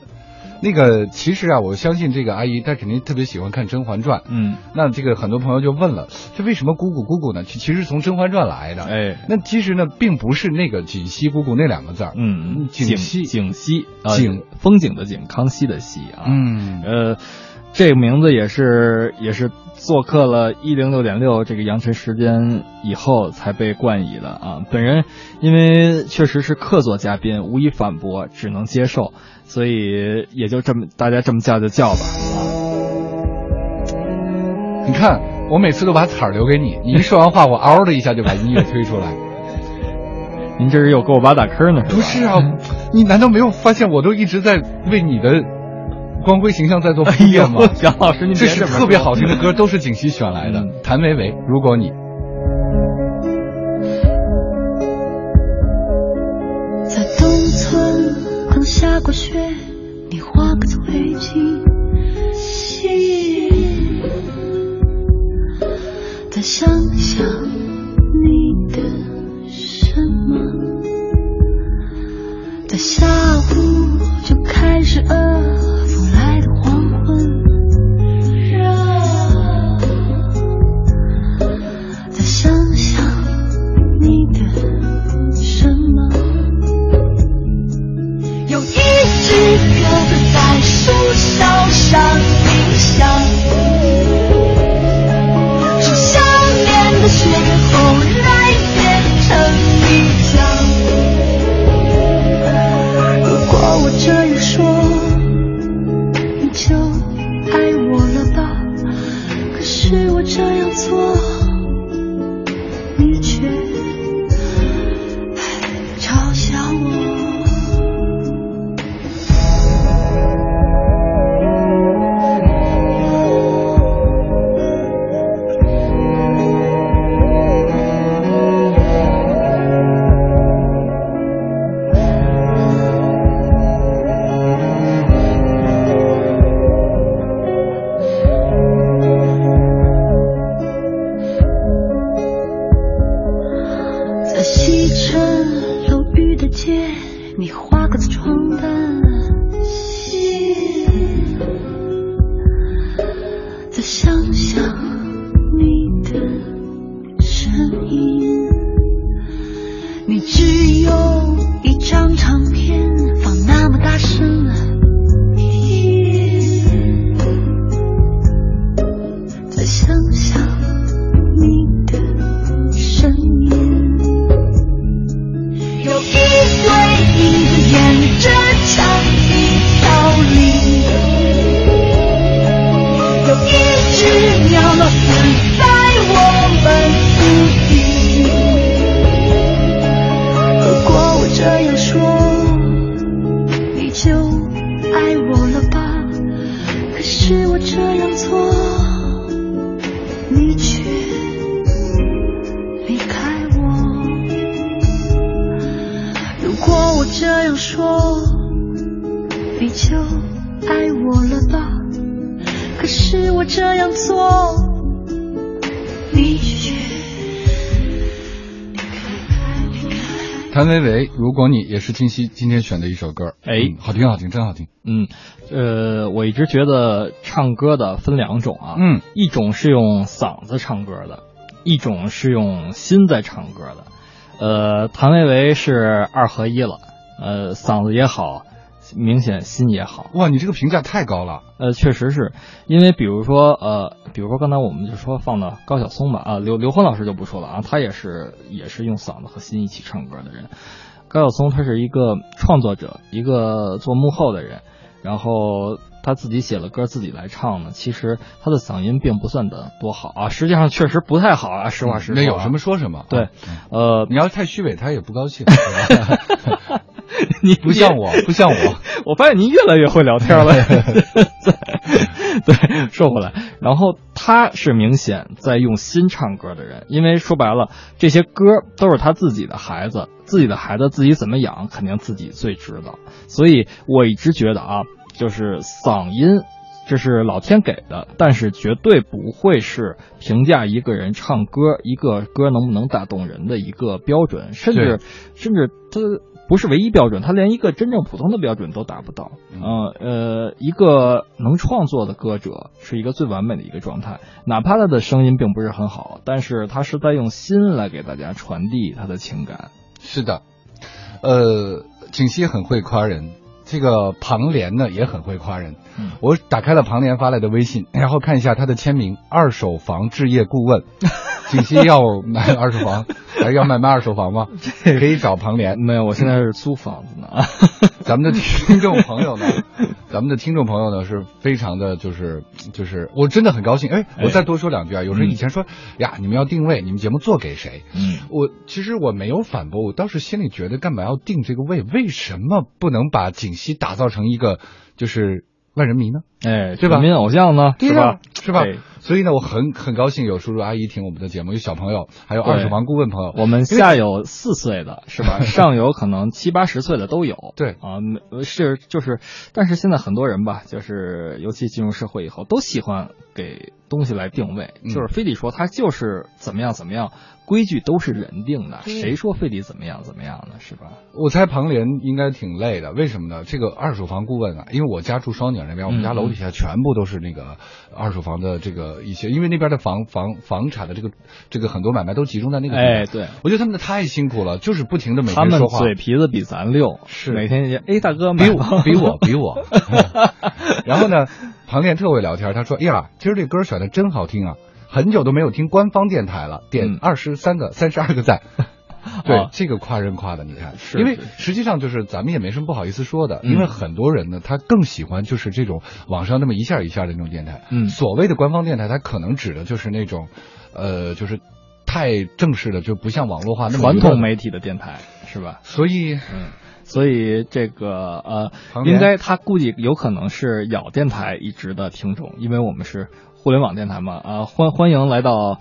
那个其实啊，我相信这个阿姨她肯定特别喜欢看《甄嬛传》。嗯，那这个很多朋友就问了，这为什么姑姑姑姑呢？其其实从《甄嬛传》来的。哎，那其实呢，并不是那个锦溪姑姑那两个字儿。嗯，锦溪锦溪景风景的景，康熙的熙啊。嗯，呃，这个名字也是也是做客了一零六点六这个扬尘时间以后才被冠以的啊。本人因为确实是客座嘉宾，无以反驳，只能接受。所以也就这么，大家这么叫就叫吧。你看，我每次都把彩儿留给你，你一说完话，我嗷的一下就把音乐推出来。您这是又给我挖大坑呢？不是啊，你难道没有发现我都一直在为你的光辉形象在做铺垫吗？杨老师，您这是特别好听的歌，都是景熙选来的。嗯、谭维维，如果你是清晰今天选的一首歌，哎嗯好听好听，真好听。嗯，呃，我一直觉得唱歌的分两种啊，嗯，一种是用嗓子唱歌的，一种是用心在唱歌的。呃，谭维维是二合一了，呃，嗓子也好，明显心也好。哇，你这个评价太高了。呃，确实是因为，比如说，呃，比如说刚才我们就说放到高晓松吧，啊，刘刘欢老师就不说了啊，他也是也是用嗓子和心一起唱歌的人。高晓松他是一个创作者，一个做幕后的人，然后他自己写了歌自己来唱呢。其实他的嗓音并不算的多好啊，实际上确实不太好啊，实话实说、那有什么？说什么。对啊，呃，你要太虚伪，他也不高兴。你不像我，不像我。我发现您越来越会聊天了。对，说回来，然后他是明显在用心唱歌的人，因为说白了，这些歌都是他自己的孩子，自己的孩子自己怎么养，肯定自己最知道。所以我一直觉得啊，就是嗓音。这是老天给的，但是绝对不会是评价一个人唱歌、一个歌能不能打动人的一个标准，甚至甚至他不是唯一标准，他连一个真正普通的标准都达不到。嗯呃呃，一个能创作的歌者是一个最完美的一个状态，哪怕他的声音并不是很好，但是他是在用心来给大家传递他的情感。是的，呃，景熙很会夸人，这个庞莲呢也很会夸人。嗯我打开了庞莲发来的微信，然后看一下他的签名：二手房置业顾问。景熙要买二手房，还 是要买卖二手房吗？可以找庞莲。没有，我现在是租房子呢。咱们的听众朋友呢，咱们的听众朋友呢是非常的，就是就是，我真的很高兴。哎，我再多说两句啊，有时候以前说呀，你们要定位，你们节目做给谁？嗯，我其实我没有反驳，我倒是心里觉得，干嘛要定这个位？为什么不能把景熙打造成一个就是万人迷呢？哎，对吧全民偶像呢，对是吧？是吧对？所以呢，我很很高兴有叔叔阿姨听我们的节目，有小朋友，还有二手房顾问朋友。我们下有四岁的是吧？上有可能七八十岁的都有。对啊，没是就是，但是现在很多人吧，就是尤其进入社会以后，都喜欢给东西来定位，嗯就是非得说他就是怎么样怎么样，规矩都是人定的，谁说非得怎么样怎么样呢？是吧？我猜庞联应该挺累的，为什么呢？这个二手房顾问啊，因为我家住双井那边，我们家嗯楼底下全部都是那个二手房的这个一些，因为那边的房房房产的这个这个很多买卖都集中在那个地方。哎，对。我觉得他们的太辛苦了，就是不停的每天说话。嘴皮子比咱溜，是每天也哎大哥比我比我比我。然后呢，庞联特会聊天，他说：“哎呀，今儿这歌选的真好听啊，很久都没有听官方电台了，点嗯。二十三个、三十二个赞。”对哦，这个夸人夸的，你看，因为实际上就是咱们也没什么不好意思说的，嗯。因为很多人呢，他更喜欢就是这种网上那么一下一下的那种电台。嗯。所谓的官方电台，它可能指的就是那种，呃，就是太正式的，就不像网络化那么传统媒体的电台是吧？所以，嗯，所以这个呃应该他估计有可能是咬电台一直的听众，因为我们是互联网电台嘛啊、欢欢迎来到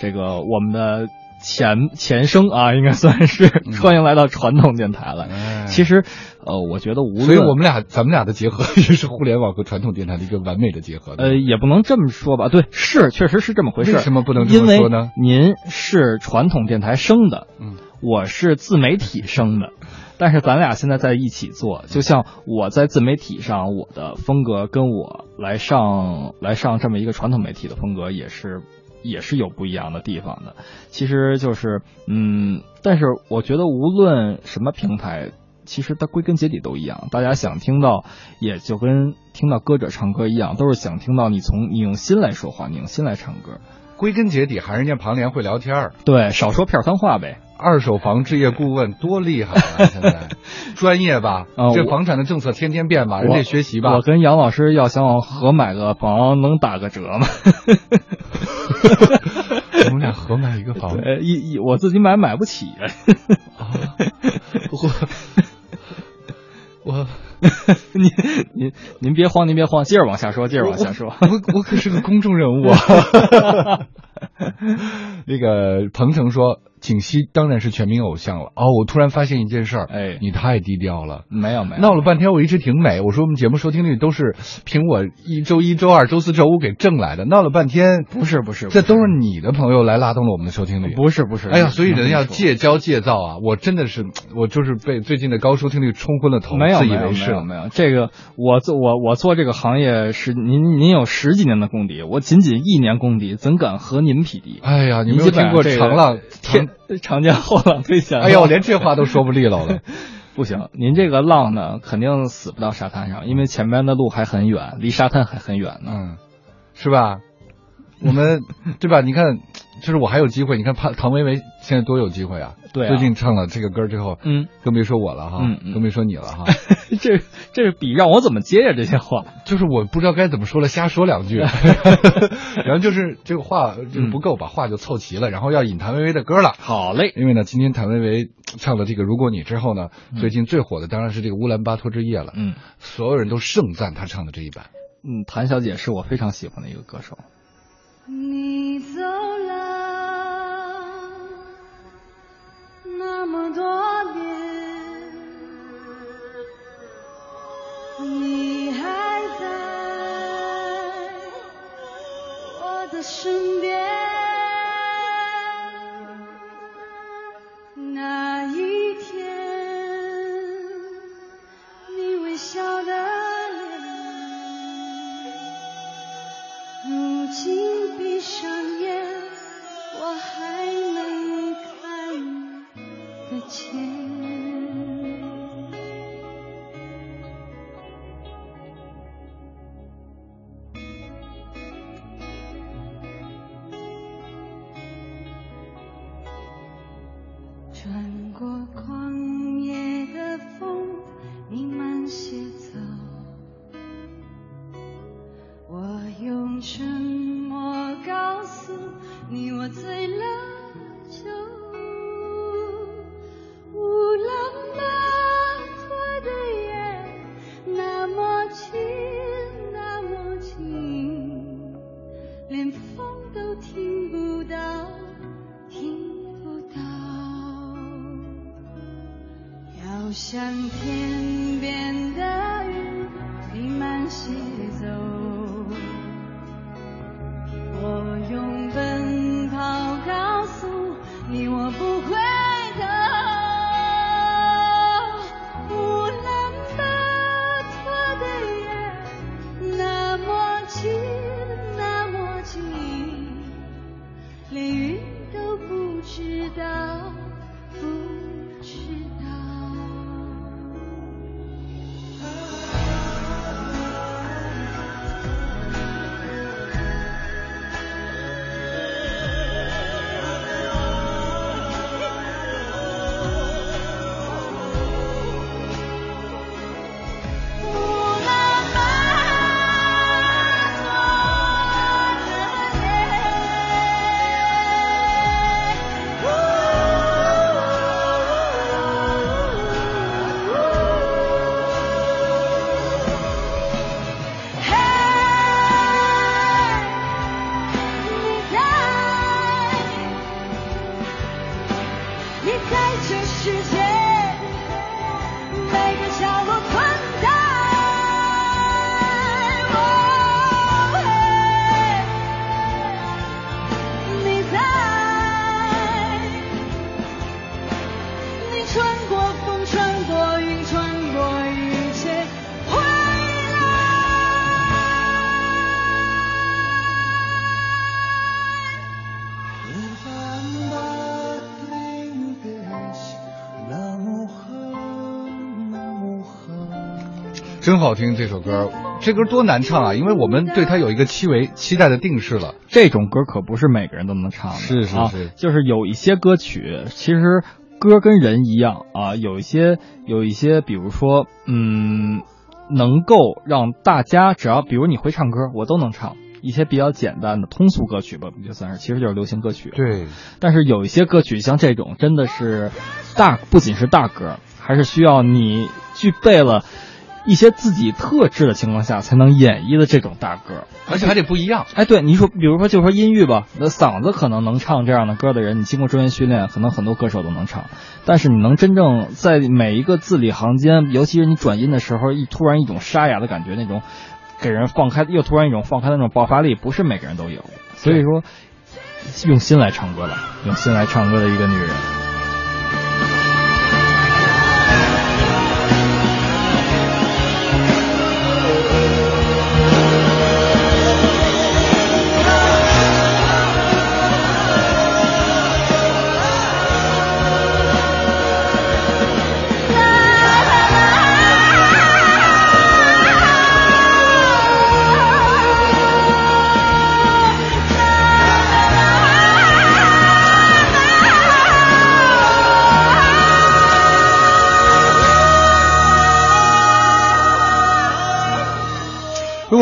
这个我们的前前生啊，应该算是、欢迎来到传统电台了。其实呃，我觉得无论所以我们俩咱们俩的结合也是互联网和传统电台的一个完美的结合。呃，也不能这么说吧，对，是确实是这么回事。为什么不能这么说呢您是传统电台生的，嗯，我是自媒体生的，但是咱俩现在在一起做，就像我在自媒体上我的风格跟我来上来上这么一个传统媒体的风格也是也是有不一样的地方的。其实就是嗯，但是我觉得无论什么平台。其实它归根结底都一样，大家想听到，也就跟听到歌者唱歌一样，都是想听到你从你用心来说话，你用心来唱歌。归根结底还是人家庞联会聊天儿，对，少说片儿汤话呗。二手房置业顾问多厉害啊！现在专业吧？啊这房产的政策天天变吧，人得学习吧我。跟杨老师要想往合买个房，能打个折吗？我们俩合买一个房，呃，一一我自己买买不起。我我您您 您别慌，您别慌，接着往下说，接着往下说。我我可是个公众人物啊。那个鹏程说，景熙当然是全民偶像了。哦，我突然发现一件事儿，哎，你太低调了。没有没有，闹了半天，我一直挺美。我说我们节目收听率都是凭我一周一、周二、周四周五给挣来的。闹了半天，不是不是，这都是你的朋友来拉动了我们的收听率。不是不是。哎呀，所以人要。戒骄戒躁啊！我真的是，我就是被最近的高收听率冲昏了头，没有自以没有没有为是了。没有，这个我做我我做这个行业是您您有十几年的功底，我仅仅一年功底，怎敢和您匹敌？哎呀，你您没有听过长浪天长江后浪推前浪。哎呀，我连这话都说不利落了。不行，您这个浪呢，肯定死不到沙滩上，因为前面的路还很远，离沙滩还很远呢。嗯，是吧？我们对吧？你看，就是我还有机会。你看，潘唐薇薇现在多有机会啊！对啊最近唱了这个歌之后，嗯，更别说我了哈，嗯嗯更别说你了哈。这这是比让我怎么接呀？这些话就是我不知道该怎么说了，瞎说两句，然后就是这个话这个不够，把话就凑齐了，然后要引谭维维的歌了。好嘞，因为呢，今天谭维维唱了这个《如果你》之后呢，最近最火的当然是这个《乌兰巴托之夜》了。嗯，所有人都盛赞她唱的这一版。嗯，谭小姐是我非常喜欢的一个歌手。你走了那么多年，你还在我的身边。那一天，你微笑的如今闭上眼，我还没看得见。穿过旷野的风，弥漫些真好听这首歌，这歌多难唱啊！因为我们对它有一个期为期待的定式了。这种歌可不是每个人都能唱的，啊是是是就是有一些歌曲，其实歌跟人一样啊，有一些有一些，比如说，嗯，能够让大家只要，比如你会唱歌，我都能唱。一些比较简单的通俗歌曲吧，就算是，其实就是流行歌曲。对，但是有一些歌曲像这种，真的是大，不仅是大歌，还是需要你具备了一些自己特质的情况下才能演绎的这种大歌。而且还得不一样。哎，对，你说，比如说，就说音域吧，那嗓子可能能唱这样的歌的人，你经过专业训练，可能很多歌手都能唱。但是你能真正在每一个字里行间，尤其是你转音的时候，一突然一种沙哑的感觉，那种给人放开，又突然一种放开的那种爆发力，不是每个人都有。所以说，用心来唱歌吧，用心来唱歌的一个女人。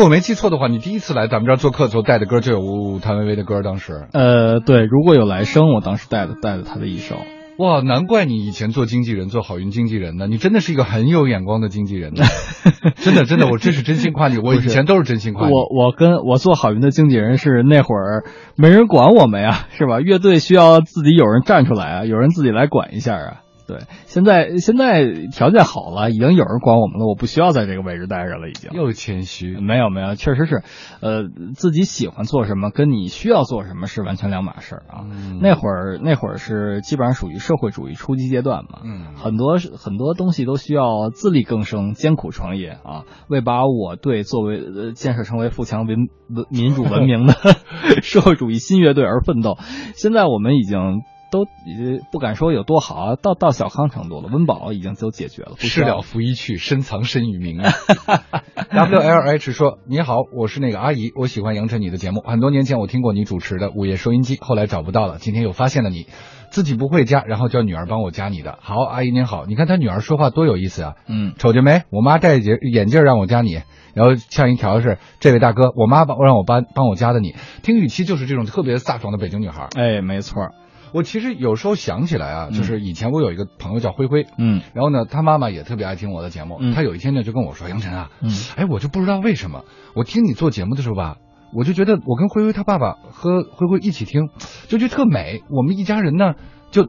我没记错的话，你第一次来咱们这儿做客的时候带的歌就有谭维维的歌，当时。呃，对，如果有来生，我当时带的带的他的一首。哇，难怪你以前做经纪人，做好运经纪人呢，你真的是一个很有眼光的经纪人呢。真的，真的，我这是真心夸你，我以前都是真心夸你。我我跟我做好运的经纪人是那会儿没人管我们呀，是吧？乐队需要自己有人站出来啊，有人自己来管一下啊。对，现在现在条件好了，已经有人管我们了，我不需要在这个位置待着了，已经。又谦虚，没有没有，确实是，呃，自己喜欢做什么，跟你需要做什么是完全两码事儿啊。嗯那会儿那会儿是基本上属于社会主义初级阶段嘛，嗯很多很多东西都需要自力更生、艰苦创业啊，为把我队作为呃建设成为富强文文民主文明的 社会主义新乐队而奋斗。现在我们已经。都也不敢说有多好啊，到到小康程度了，温饱已经都解决了。事了拂衣去，深藏身与名啊。W L H 说：“你好，我是那个阿姨，我喜欢杨晨你的节目。很多年前我听过你主持的午夜收音机，后来找不到了，今天又发现了你，自己不会加，然后叫女儿帮我加你的。好，阿姨您好，你看她女儿说话多有意思啊。嗯，瞅见没？我妈戴眼眼镜让我加你，然后像一条是这位大哥，我妈帮让我帮帮我加的你。听语气就是这种特别飒爽的北京女孩。哎，没错。我其实有时候想起来啊，就是以前我有一个朋友叫灰灰，嗯，然后呢，他妈妈也特别爱听我的节目。嗯他有一天呢就跟我说：“杨晨啊，嗯，哎，我就不知道为什么，我听你做节目的时候吧，我就觉得我跟灰灰他爸爸和灰灰一起听，就觉得特美。我们一家人呢，就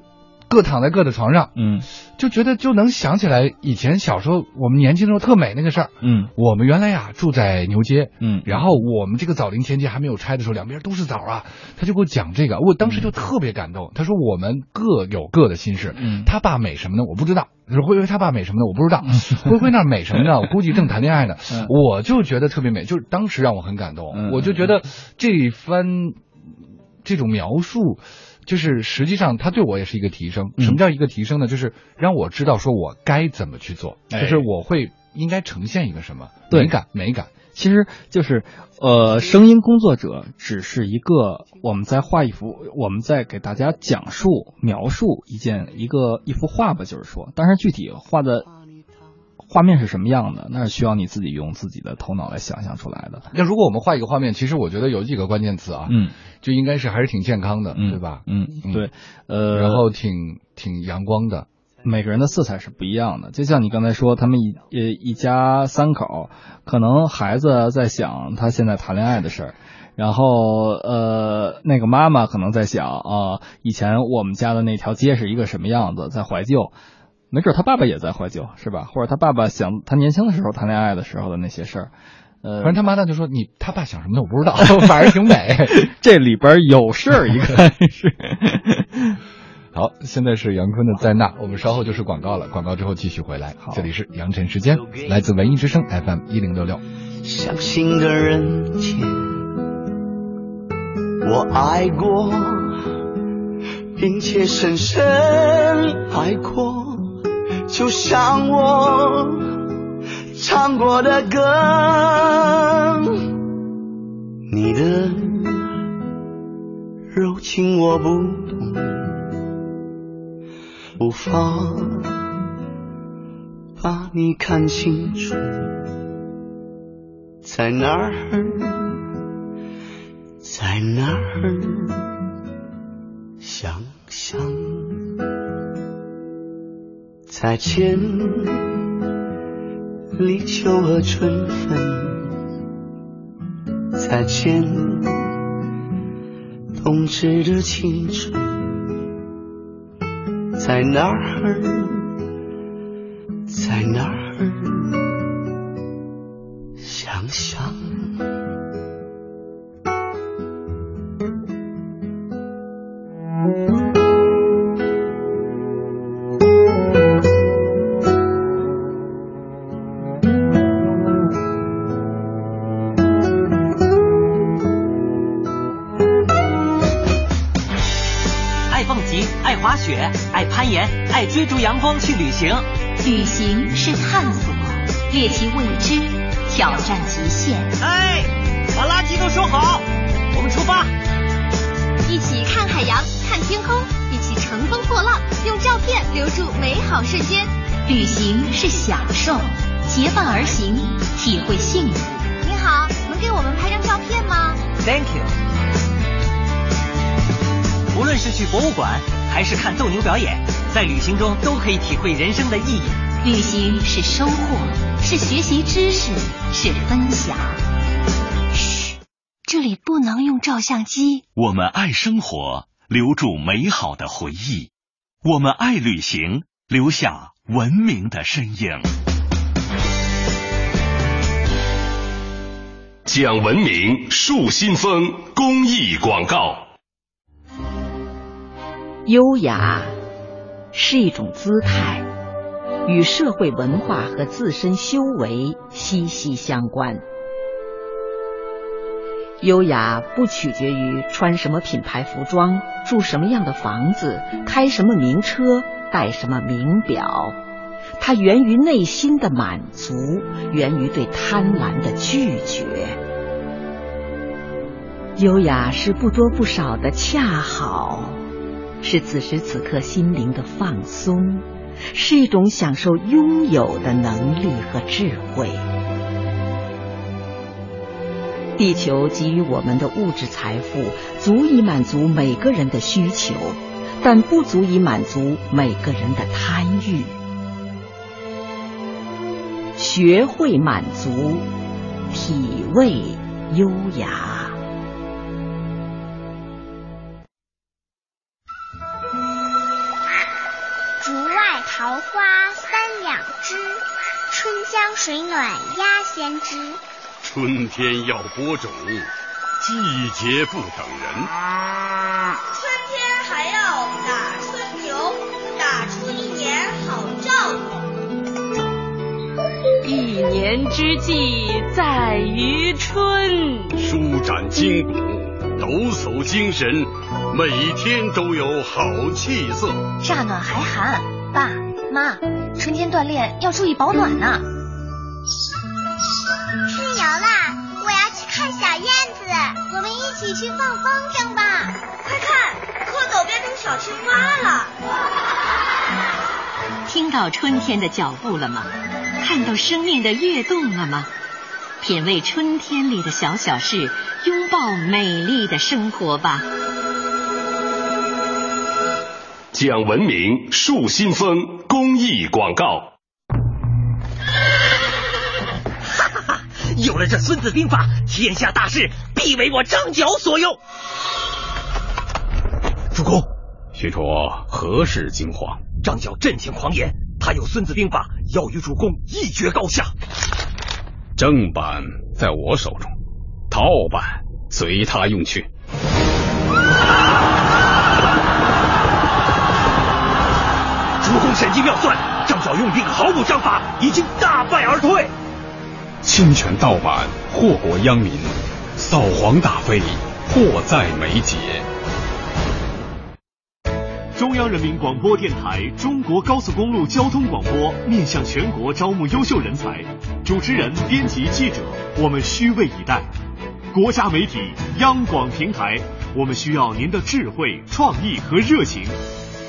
各躺在各的床上，嗯就觉得就能想起来以前小时候我们年轻的时候特美那个事儿。嗯我们原来呀住在牛街，嗯，然后我们这个枣林天街还没有拆的时候，两边都是枣啊。他就给我讲这个，我当时就特别感动。他说我们各有各的心事，嗯他爸美什么呢？我不知道。就是灰灰他爸美什么呢？我不知道。灰灰那美什么呢？我估计正谈恋爱呢。嗯我就觉得特别美，就是当时让我很感动。嗯我就觉得这一番这种描述。就是实际上，他对我也是一个提升。嗯什么叫一个提升呢？就是让我知道说我该怎么去做，哎就是我会应该呈现一个什么对美感，美感。其实就是，呃，声音工作者只是一个我们在画一幅，我们在给大家讲述、描述一件一个一幅画吧，就是说，但是具体画的画面是什么样的，那是需要你自己用自己的头脑来想象出来的。那如果我们画一个画面，其实我觉得有几个关键词啊，嗯，就应该是还是挺健康的，嗯对吧？嗯，对，呃，然后挺挺阳光的。每个人的色彩是不一样的，就像你刚才说，他们一呃一家三口，可能孩子在想他现在谈恋爱的事儿，然后呃那个妈妈可能在想啊、以前我们家的那条街是一个什么样子，在怀旧，没准他爸爸也在怀旧，是吧？或者他爸爸想他年轻的时候谈恋爱的时候的那些事儿，呃，反正他妈呢就说你他爸想什么呢？我不知道，反正挺美。这里边有事儿，一看是。好，现在是杨坤的在那，我们稍后就是广告了，广告之后继续回来。这里是杨晨时间，来自文艺之声 FM 一零六六。相信的人间，我爱过，并且深深爱过，就像我唱过的歌，你的柔情我不懂，无法把你看清楚，在哪儿，在哪儿想象，再见，立秋和春分，再见冬至的青春，在哪儿，在哪儿？想想。爱追逐阳光去旅行。旅行是探索，猎奇未知，挑战极限。哎，把垃圾都收好，我们出发。一起看海洋，看天空，一起乘风破浪，用照片留住美好瞬间。旅行是享受，结伴而行，体会幸福。您好，能给我们拍张照片吗 Thank you。无论是去博物馆，还是看斗牛表演，在旅行中都可以体会人生的意义。旅行是收获，是学习知识，是分享。嘘，这里不能用照相机。我们爱生活，留住美好的回忆；我们爱旅行，留下文明的身影。讲文明树新风公益广告。优雅是一种姿态，与社会文化和自身修为息息相关。优雅不取决于穿什么品牌服装、住什么样的房子、开什么名车、戴什么名表，它源于内心的满足，源于对贪婪的拒绝。优雅是不多不少的恰好。是此时此刻心灵的放松，是一种享受拥有的能力和智慧。地球给予我们的物质财富足以满足每个人的需求，但不足以满足每个人的贪欲。学会满足，体味优雅。桃花三两枝，春江水暖鸭先知。春天要播种，季节不等人。春天还要打春牛，打出一年好兆头。一年之计在于春，舒展筋骨，抖擞精神，每天都有好气色。乍暖还寒，爸。妈，春天锻炼要注意保暖呢。春游啦，我要去看小燕子，我们一起去放风筝吧。快看，蝌蚪变成小青蛙了。听到春天的脚步了吗？看到生命的跃动了吗？品味春天里的小小事，拥抱美丽的生活吧。讲文明树新风公益广告。哈哈哈！有了这《孙子兵法》，天下大事必为我张角所用。主公，许褚何事惊慌？张角阵前狂言，他有《孙子兵法》，要与主公一决高下。正版在我手中，盗版随他用去。主 机妙算，张角用兵毫无章法，已经大败而退。侵权盗版，祸国殃民，扫黄打非，迫在眉睫。中央人民广播电台中国高速公路交通广播面向全国招募优秀人才，主持人、编辑、记者，我们虚位以待。国家媒体央广平台，我们需要您的智慧、创意和热情。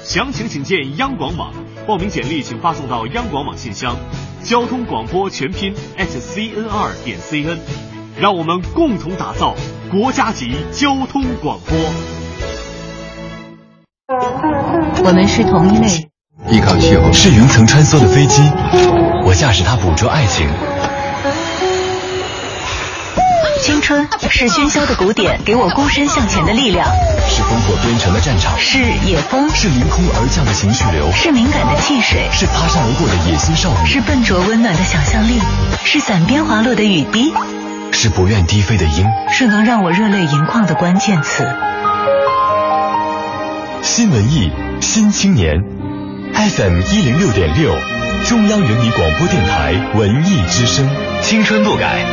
详情请见央广网，报名简历请发送到央广网信箱，交通广播全拼 @cnr 点 cn，让我们共同打造国家级交通广播。我们是同一类。依靠气候是云层穿梭的飞机，我驾驶它捕捉爱情。青春是喧嚣的鼓点，给我孤身向前的力量；是烽火边城的战场，是野风；是凌空而降的情绪流；是敏感的汽水；是擦身而过的野心少女；是笨拙温暖的想象力；是伞边滑落的雨滴；是不愿低飞的鹰；是能让我热泪盈眶的关键词。新文艺新青年，FM 一零六点六，中央人民广播电台文艺之声，青春不改，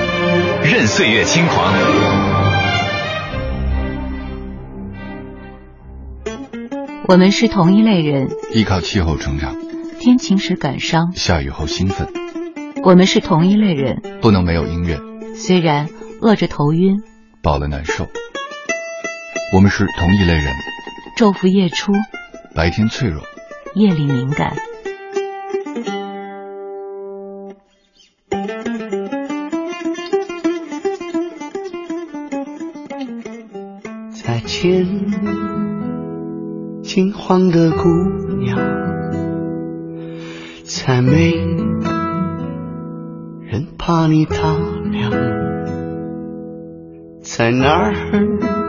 任岁月轻狂。我们是同一类人，依靠气候成长，天晴时感伤，下雨后兴奋。我们是同一类人，不能没有音乐，虽然饿着头晕，饱了难受。我们是同一类人，昼伏夜出，白天脆弱，夜里敏感。天，金黄的姑娘，再没人怕你打量，在哪儿？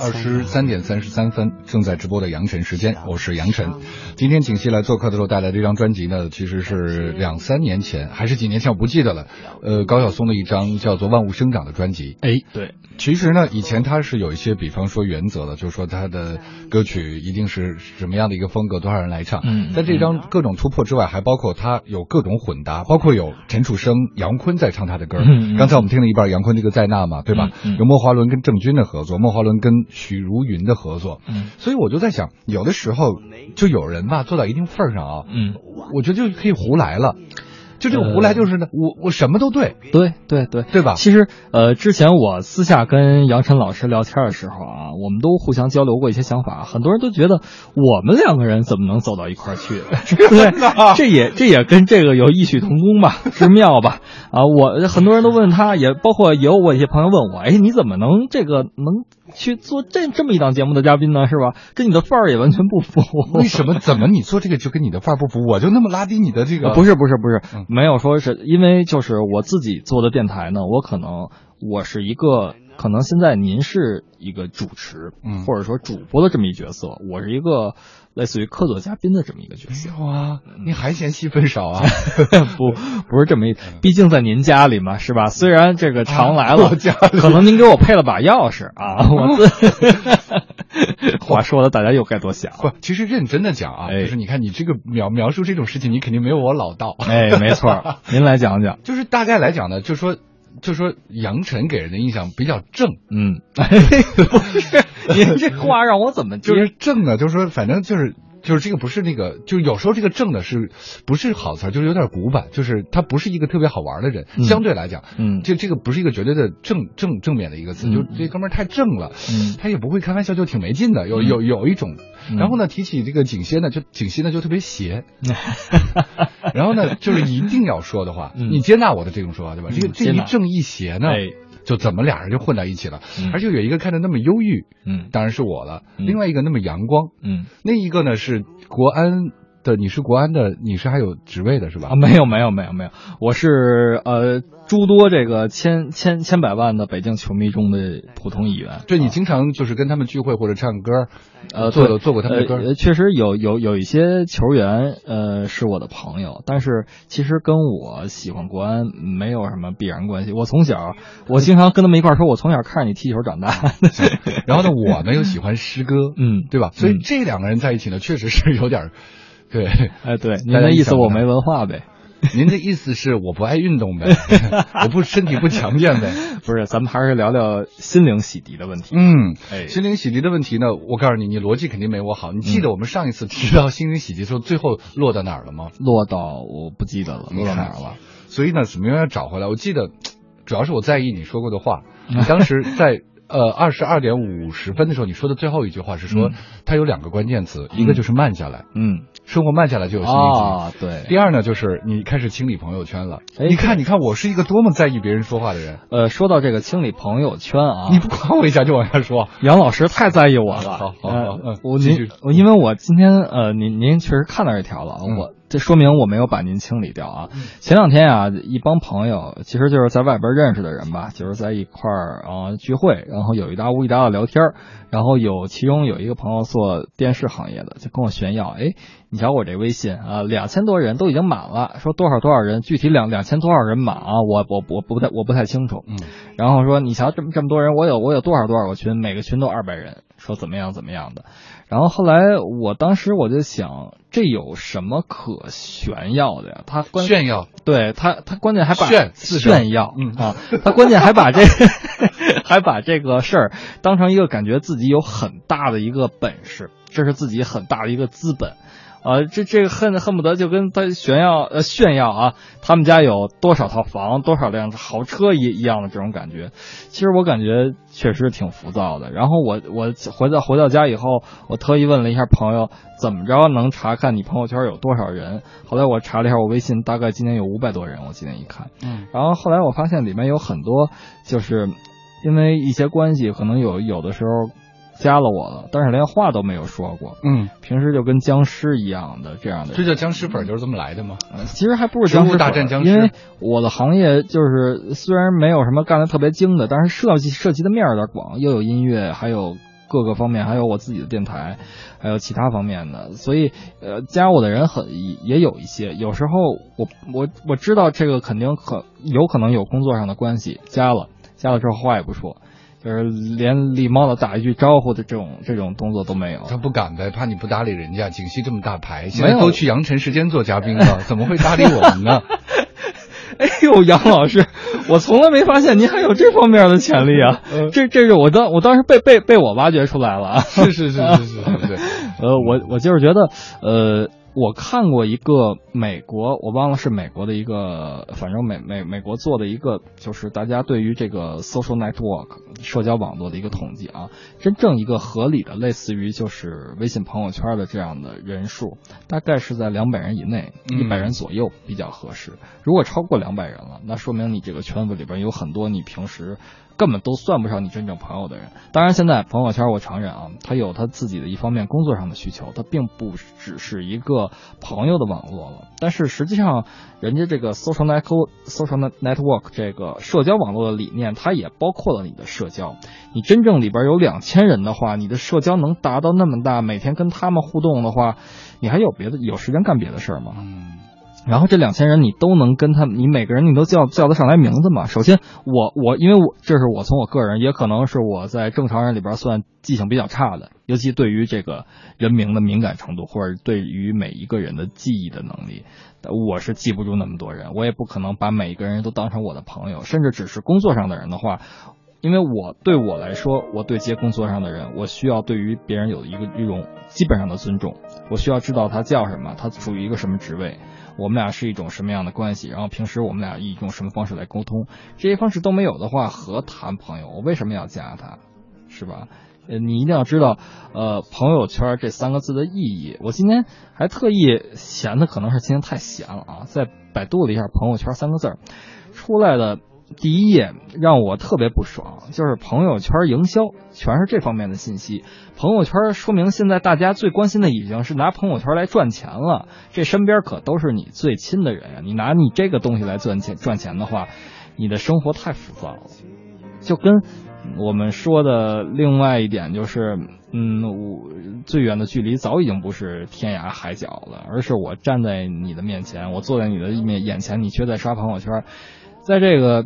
二十三点三十三分，正在直播的杨晨时间，我是杨晨。今天景熙来做客的时候带来这张专辑呢，其实是两三年前还是几年前，我不记得了。呃，高晓松的一张叫做《万物生长》的专辑。哎，对，其实呢，以前他是有一些，比方说原则的，就是说他的歌曲一定是什么样的一个风格，多少人来唱。嗯，在这张各种突破之外，还包括他有各种混搭，包括有陈楚生、杨坤在唱他的歌。嗯，刚才我们听了一半杨坤这个在那嘛，对吧？嗯，有莫华伦跟郑钧的合作，莫华伦跟许茹芸的合作。嗯，所以我就在想，有的时候就有人吧，做到一定份儿上啊，嗯，我觉得就可以胡来了。就这个胡来就是呢，我我什么都对，对对对，对吧？其实呃，之前我私下跟杨晨老师聊天的时候啊，我们都互相交流过一些想法，很多人都觉得我们两个人怎么能走到一块儿去？对，这也这也跟这个有异曲同工吧，之妙吧？啊，我很多人都问他，也包括也有我一些朋友问我，哎，你怎么能这个能去做这这么一档节目的嘉宾呢？是吧？跟你的范儿也完全不符。为什么？怎么你做这个就跟你的范儿不符？我就那么拉低你的这个？不是不是不是，没有说是因为就是我自己做的电台呢，我可能我是一个，可能现在您是一个主持，嗯，或者说主播的这么一角色，我是一个类似于客座嘉宾的这么一个角色。哇，你还嫌戏份少啊？不，不是这么一，毕竟在您家里嘛，是吧？虽然这个常来了，可能您给我配了把钥匙啊，我自 话说的大家又该多想。不，其实认真的讲啊，哎、就是你看你这个描描述这种事情，你肯定没有我老道。哎，没错，您来讲讲。就是大概来讲呢，就说。就说杨晨给人的印象比较正，嗯，不是，您这话让我怎么就是正呢？就是说，反正就是就是这个不是那个，就是有时候这个正的是不是好词儿，就是有点古板，就是他不是一个特别好玩的人，嗯、相对来讲，嗯，这这个不是一个绝对的正正正面的一个词，嗯、就这哥们儿太正了，嗯，他也不会开玩笑，就挺没劲的，有有有一种。嗯。然后呢，提起这个景歇呢，就景歇呢就特别邪。然后呢，就是一定要说的话，嗯、你接纳我的这种说法，对吧？这个这一正一邪呢，哎、就怎么俩人就混在一起了？嗯、而且有一个看着那么忧郁，嗯，当然是我了；嗯、另外一个那么阳光，嗯，那一个呢是国安的，你是国安的，你是还有职位的是吧？啊，没有没有没有没有，我是呃诸多这个千千千百万的北京球迷中的普通一员。对你经常就是跟他们聚会或者唱歌，呃，做做过他们的歌。呃，确实有有有一些球员呃是我的朋友，但是其实跟我喜欢国安没有什么必然关系。我从小我经常跟他们一块说，我从小看着你踢球长大。然后呢，我呢又喜欢诗歌，嗯，对吧？所以这两个人在一起呢，确实是有点。对，哎，对，您的意思我没文化呗？您的意思是我不爱运动呗？我不身体不强健呗？不是，咱们还是聊聊心灵洗涤的问题。嗯，哎，心灵洗涤的问题呢，我告诉你，你逻辑肯定没我好。你记得我们上一次提到心灵洗涤的时候，最后落到哪儿了吗？落到我不记得了，落到哪儿了？所以呢，怎么样要找回来？我记得，主要是我在意你说过的话。你当时在。呃，二十二点五十分的时候，你说的最后一句话是说，它有两个关键词，一个就是慢下来，嗯，生活慢下来就有心理啊，对。第二呢，就是你开始清理朋友圈了。你看，你看，我是一个多么在意别人说话的人。呃，说到这个清理朋友圈啊，你不管我一下就往下说，杨老师太在意我了。好好好，我您我因为我今天呃，您您确实看到这条了，我。这说明我没有把您清理掉啊！前两天啊，一帮朋友，其实就是在外边认识的人吧，就是在一块儿啊聚会，然后有一搭无一搭的聊天然后有其中有一个朋友做电视行业的，就跟我炫耀，哎，你瞧我这微信啊，两千多人都已经满了，说多少多少人，具体两两千多少人满啊，我我我不太我不太清楚，嗯，然后说你瞧这么这么多人，我有我有多少多少个群，每个群都二百人，说怎么样怎么样的。然后后来，我当时我就想，这有什么可炫耀的呀？他炫耀，对他，他关键还把炫炫耀，嗯啊，他关键还把这 还把这个事儿当成一个感觉自己有很大的一个本事，这是自己很大的一个资本。啊，这这个恨恨不得就跟他炫耀呃炫耀啊，他们家有多少套房，多少辆豪车一一样的这种感觉。其实我感觉确实挺浮躁的。然后我我回到回到家以后，我特意问了一下朋友，怎么着能查看你朋友圈有多少人？后来我查了一下我微信，大概今年有五百多人。我今天一看，嗯，然后后来我发现里面有很多，就是因为一些关系，可能有有的时候。加了我了，但是连话都没有说过。嗯，平时就跟僵尸一样的这样的。这叫僵尸粉就是这么来的吗？其实还不是僵尸大战僵尸。因为我的行业就是虽然没有什么干的特别精的，但是涉及涉及的面有点广，又有音乐，还有各个方面，还有我自己的电台，还有其他方面的，所以呃，加我的人很也有一些。有时候我我我知道这个肯定可有可能有工作上的关系，加了加了之后话也不说。就是连礼貌的打一句招呼的这种这种动作都没有，他不敢呗，怕你不搭理人家。景熙这么大牌，现在都去阳晨时间做嘉宾了，怎么会搭理我们呢？哎呦，杨老师，我从来没发现您还有这方面的潜力啊！这这是我当我当时被被被我挖掘出来了啊！是是是是是，对，呃，我我就是觉得，呃。我看过一个美国，我忘了是美国的一个，反正美美美国做的一个，就是大家对于这个 social network 社交网络的一个统计啊，真正一个合理的，类似于就是微信朋友圈的这样的人数，大概是在两百人以内，一百人左右比较合适。如果超过两百人了，那说明你这个圈子里边有很多你平时。根本都算不上你真正朋友的人。当然，现在朋友圈我承认啊，他有他自己的一方面工作上的需求，他并不只是一个朋友的网络了。但是实际上，人家这个 social network social network 这个社交网络的理念，它也包括了你的社交。你真正里边有两千人的话，你的社交能达到那么大，每天跟他们互动的话，你还有别的有时间干别的事儿吗？嗯。然后这两千人你都能跟他，你每个人你都叫叫得上来名字吗？首先，我我因为我这是我从我个人，也可能是我在正常人里边算记性比较差的，尤其对于这个人名的敏感程度，或者对于每一个人的记忆的能力，我是记不住那么多人，我也不可能把每一个人都当成我的朋友，甚至只是工作上的人的话，因为我对我来说，我对接工作上的人，我需要对于别人有一个一种基本上的尊重，我需要知道他叫什么，他处于一个什么职位。我们俩是一种什么样的关系？然后平时我们俩以一种什么方式来沟通？这些方式都没有的话，何谈朋友？我为什么要加他？是吧？呃，你一定要知道，呃，朋友圈这三个字的意义。我今天还特意闲的，可能是今天太闲了啊，在百度了一下“朋友圈”三个字出来的。第一页让我特别不爽，就是朋友圈营销，全是这方面的信息。朋友圈说明现在大家最关心的已经是拿朋友圈来赚钱了，这身边可都是你最亲的人呀。你拿你这个东西来赚钱赚钱的话，你的生活太浮躁了。就跟我们说的另外一点就是，嗯，我最远的距离早已经不是天涯海角了，而是我站在你的面前，我坐在你的面眼前，你却在刷朋友圈，在这个。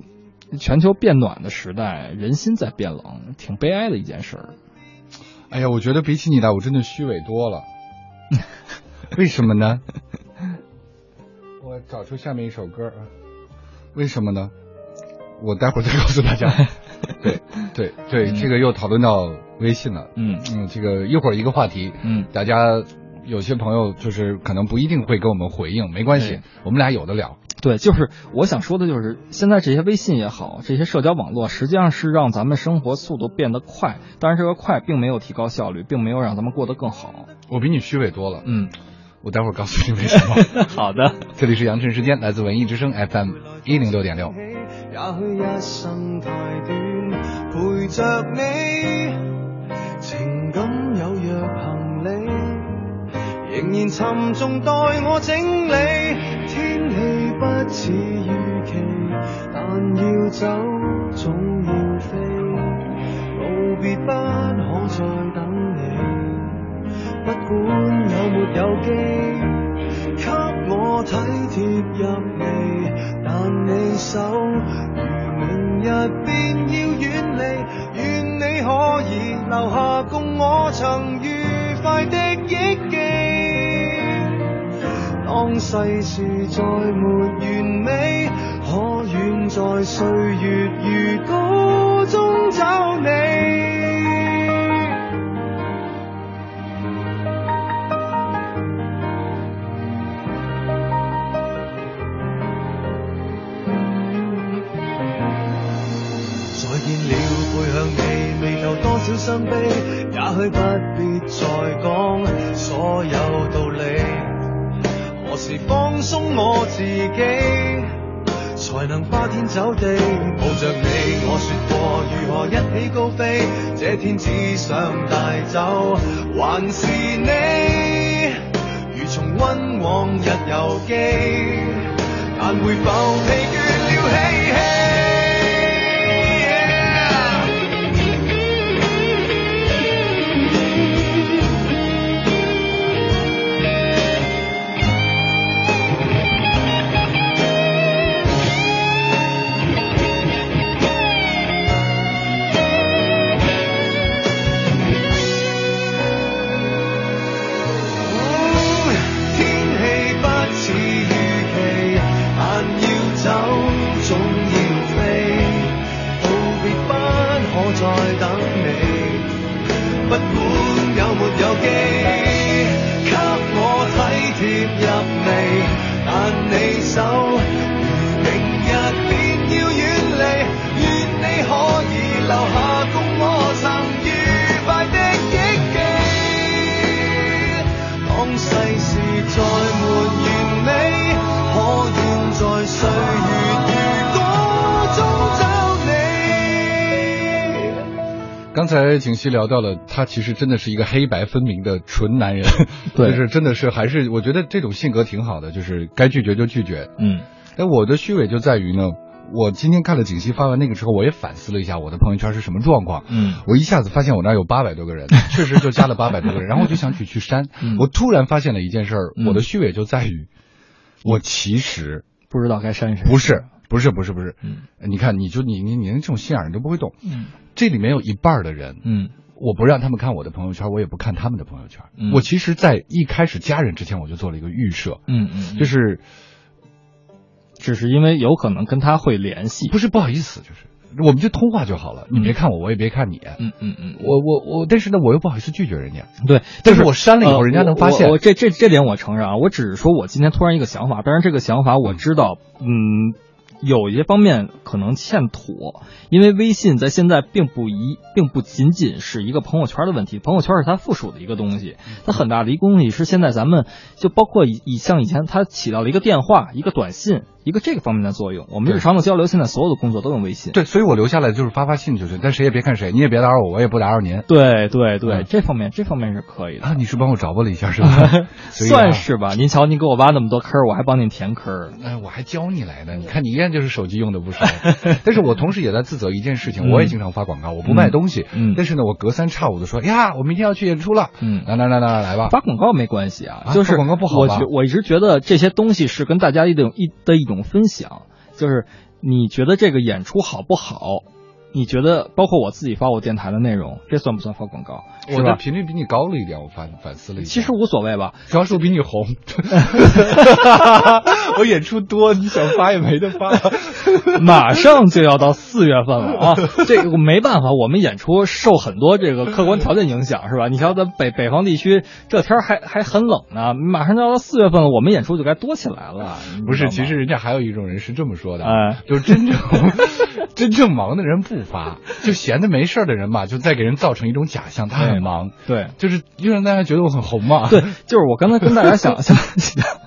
全球变暖的时代，人心在变冷，挺悲哀的一件事儿。哎呀，我觉得比起你来，我真的虚伪多了。为什么呢？我我找出下面一首歌啊，为什么呢？我待会儿再告诉大家。对对对，这个又讨论到微信了。嗯嗯，这个一会儿一个话题，嗯，大家有些朋友就是可能不一定会给我们回应，没关系，我们俩有的聊。对，就是我想说的，就是现在这些微信也好，这些社交网络，实际上是让咱们生活速度变得快，但是这个快并没有提高效率，并没有让咱们过得更好。我比你虚伪多了。嗯，我待会儿告诉你为什么。好的，这里是杨晨时间，来自文艺之声 FM 一零六点六。也许一生太短，陪着你，情感有若行李，仍然沉重待我整理。天氣不似預期，但要走總要飛，告別不可再等你，不管有沒有機，給我體貼入微，但你手如明日便要遠離，願你可以留下共我曾愉快的。憶記。當世事再沒完美，可願在歲月如歌中找你？再見了，背向你，未留多少傷悲，也許不必再講所有道理。何时放松我自己，才能花天酒地抱着你？我说过如何一起高飞，这天只想带走，还是你如重温往日游记，但会否疲倦了嬉戏？但刚才景熙聊到了，他其实真的是一个黑白分明的纯男人，对。就是真的是还是我觉得这种性格挺好的，就是该拒绝就拒绝。嗯，哎，我的虚伪就在于呢，我今天看了景熙发完那个之后，我也反思了一下我的朋友圈是什么状况。嗯，我一下子发现我那儿有八百多个人，确实就加了八百多个人，然后我就想去去删。嗯。我突然发现了一件事儿，嗯。我的虚伪就在于，我其实不知道该删谁。不是不是不是不是，嗯。你看你就你你你连这种心眼儿你都不会动，嗯这里面有一半的人，嗯我不让他们看我的朋友圈，我也不看他们的朋友圈。嗯我其实，在一开始加人之前，我就做了一个预设，嗯嗯，就是只是因为有可能跟他会联系。不是不好意思，就是我们就通话就好了，你别看我，我也别看你。嗯嗯嗯，我我我，但是呢，我又不好意思拒绝人家。对，但是我删了以后，呃人家能发现我我这这这点我承认啊，我只是说我今天突然一个想法，但是这个想法我知道，嗯，有一些方面可能欠妥，因为微信在现在并不一，并不仅仅是一个朋友圈的问题，朋友圈是它附属的一个东西，它很大的一个东西是现在咱们就包括以以像以前它起到了一个电话、一个短信、一个这个方面的作用，我们日常的交流现在所有的工作都用微信。对，所以我留下来就是发发信就行，但谁也别看谁，你也别打扰我，我也不打扰您。对对对，嗯这方面这方面是可以的。啊，你是帮我找拨了一下是吧？啊算是吧。您瞧，您给我挖那么多坑儿，我还帮您填坑儿。哎，我还教你来呢。你看你一看就是手机用的不少，但是我同时也在自责一件事情，嗯。我也经常发广告，我不卖东西，嗯。但是呢，我隔三差五的说呀，我明天要去演出了，嗯，来来来来来吧，发广告没关系啊，啊就是广告不好吧？我觉我一直觉得这些东西是跟大家一种一的一种分享，就是你觉得这个演出好不好？你觉得包括我自己发我电台的内容，这算不算发广告？我的频率比你高了一点，我反反思了一下。其实无所谓吧，主要是我比你红，我演出多，你想发也没得发。马上就要到四月份了啊，这个没办法，我们演出受很多这个客观条件影响，是吧？你瞧，咱北北方地区这天还还很冷呢，马上就要到四月份了，我们演出就该多起来了。不是，其实人家还有一种人是这么说的，哎，就真正真正忙的人不发，就闲的没事的人嘛，就在给人造成一种假象，他很忙。对，就是又让大家觉得我很红嘛。对，就是我刚才跟大家想 想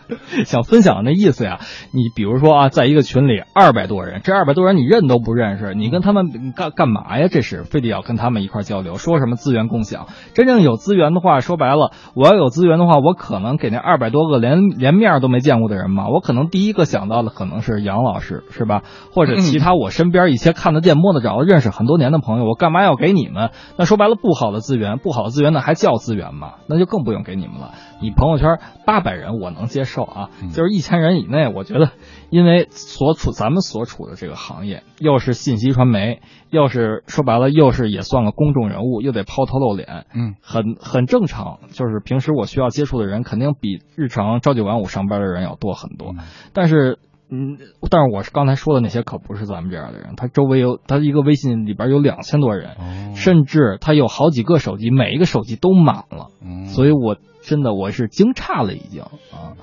想分享的那意思呀。你比如说啊，在一个群里二百多人，这二百多人你认都不认识，你跟他们干干嘛呀？这是非得要跟他们一块交流，说什么资源共享？真正有资源的话，说白了，我要有资源的话，我可能给那二百多个连连面都没见过的人嘛，我可能第一个想到的可能是杨老师，是吧？或者其他我身边一些看得见摸得着、认识很多年的朋友，我干嘛要给你们？那说白了，不好的资源，不好的资源，那还叫资源吗？那就更不用给你们了。你朋友圈八百人我能接受啊，就是一千人以内，我觉得，因为所处咱们所处的这个行业，又是信息传媒，又是说白了，又是也算个公众人物，又得抛头露脸，嗯，很很正常。就是平时我需要接触的人，肯定比日常朝九晚五上班的人要多很多。但是，嗯，但是我是刚才说的那些可不是咱们这样的人，他周围有他一个微信里边有两千多人，甚至他有好几个手机，每一个手机都满了，所以我。真的，我是惊诧了，已经啊。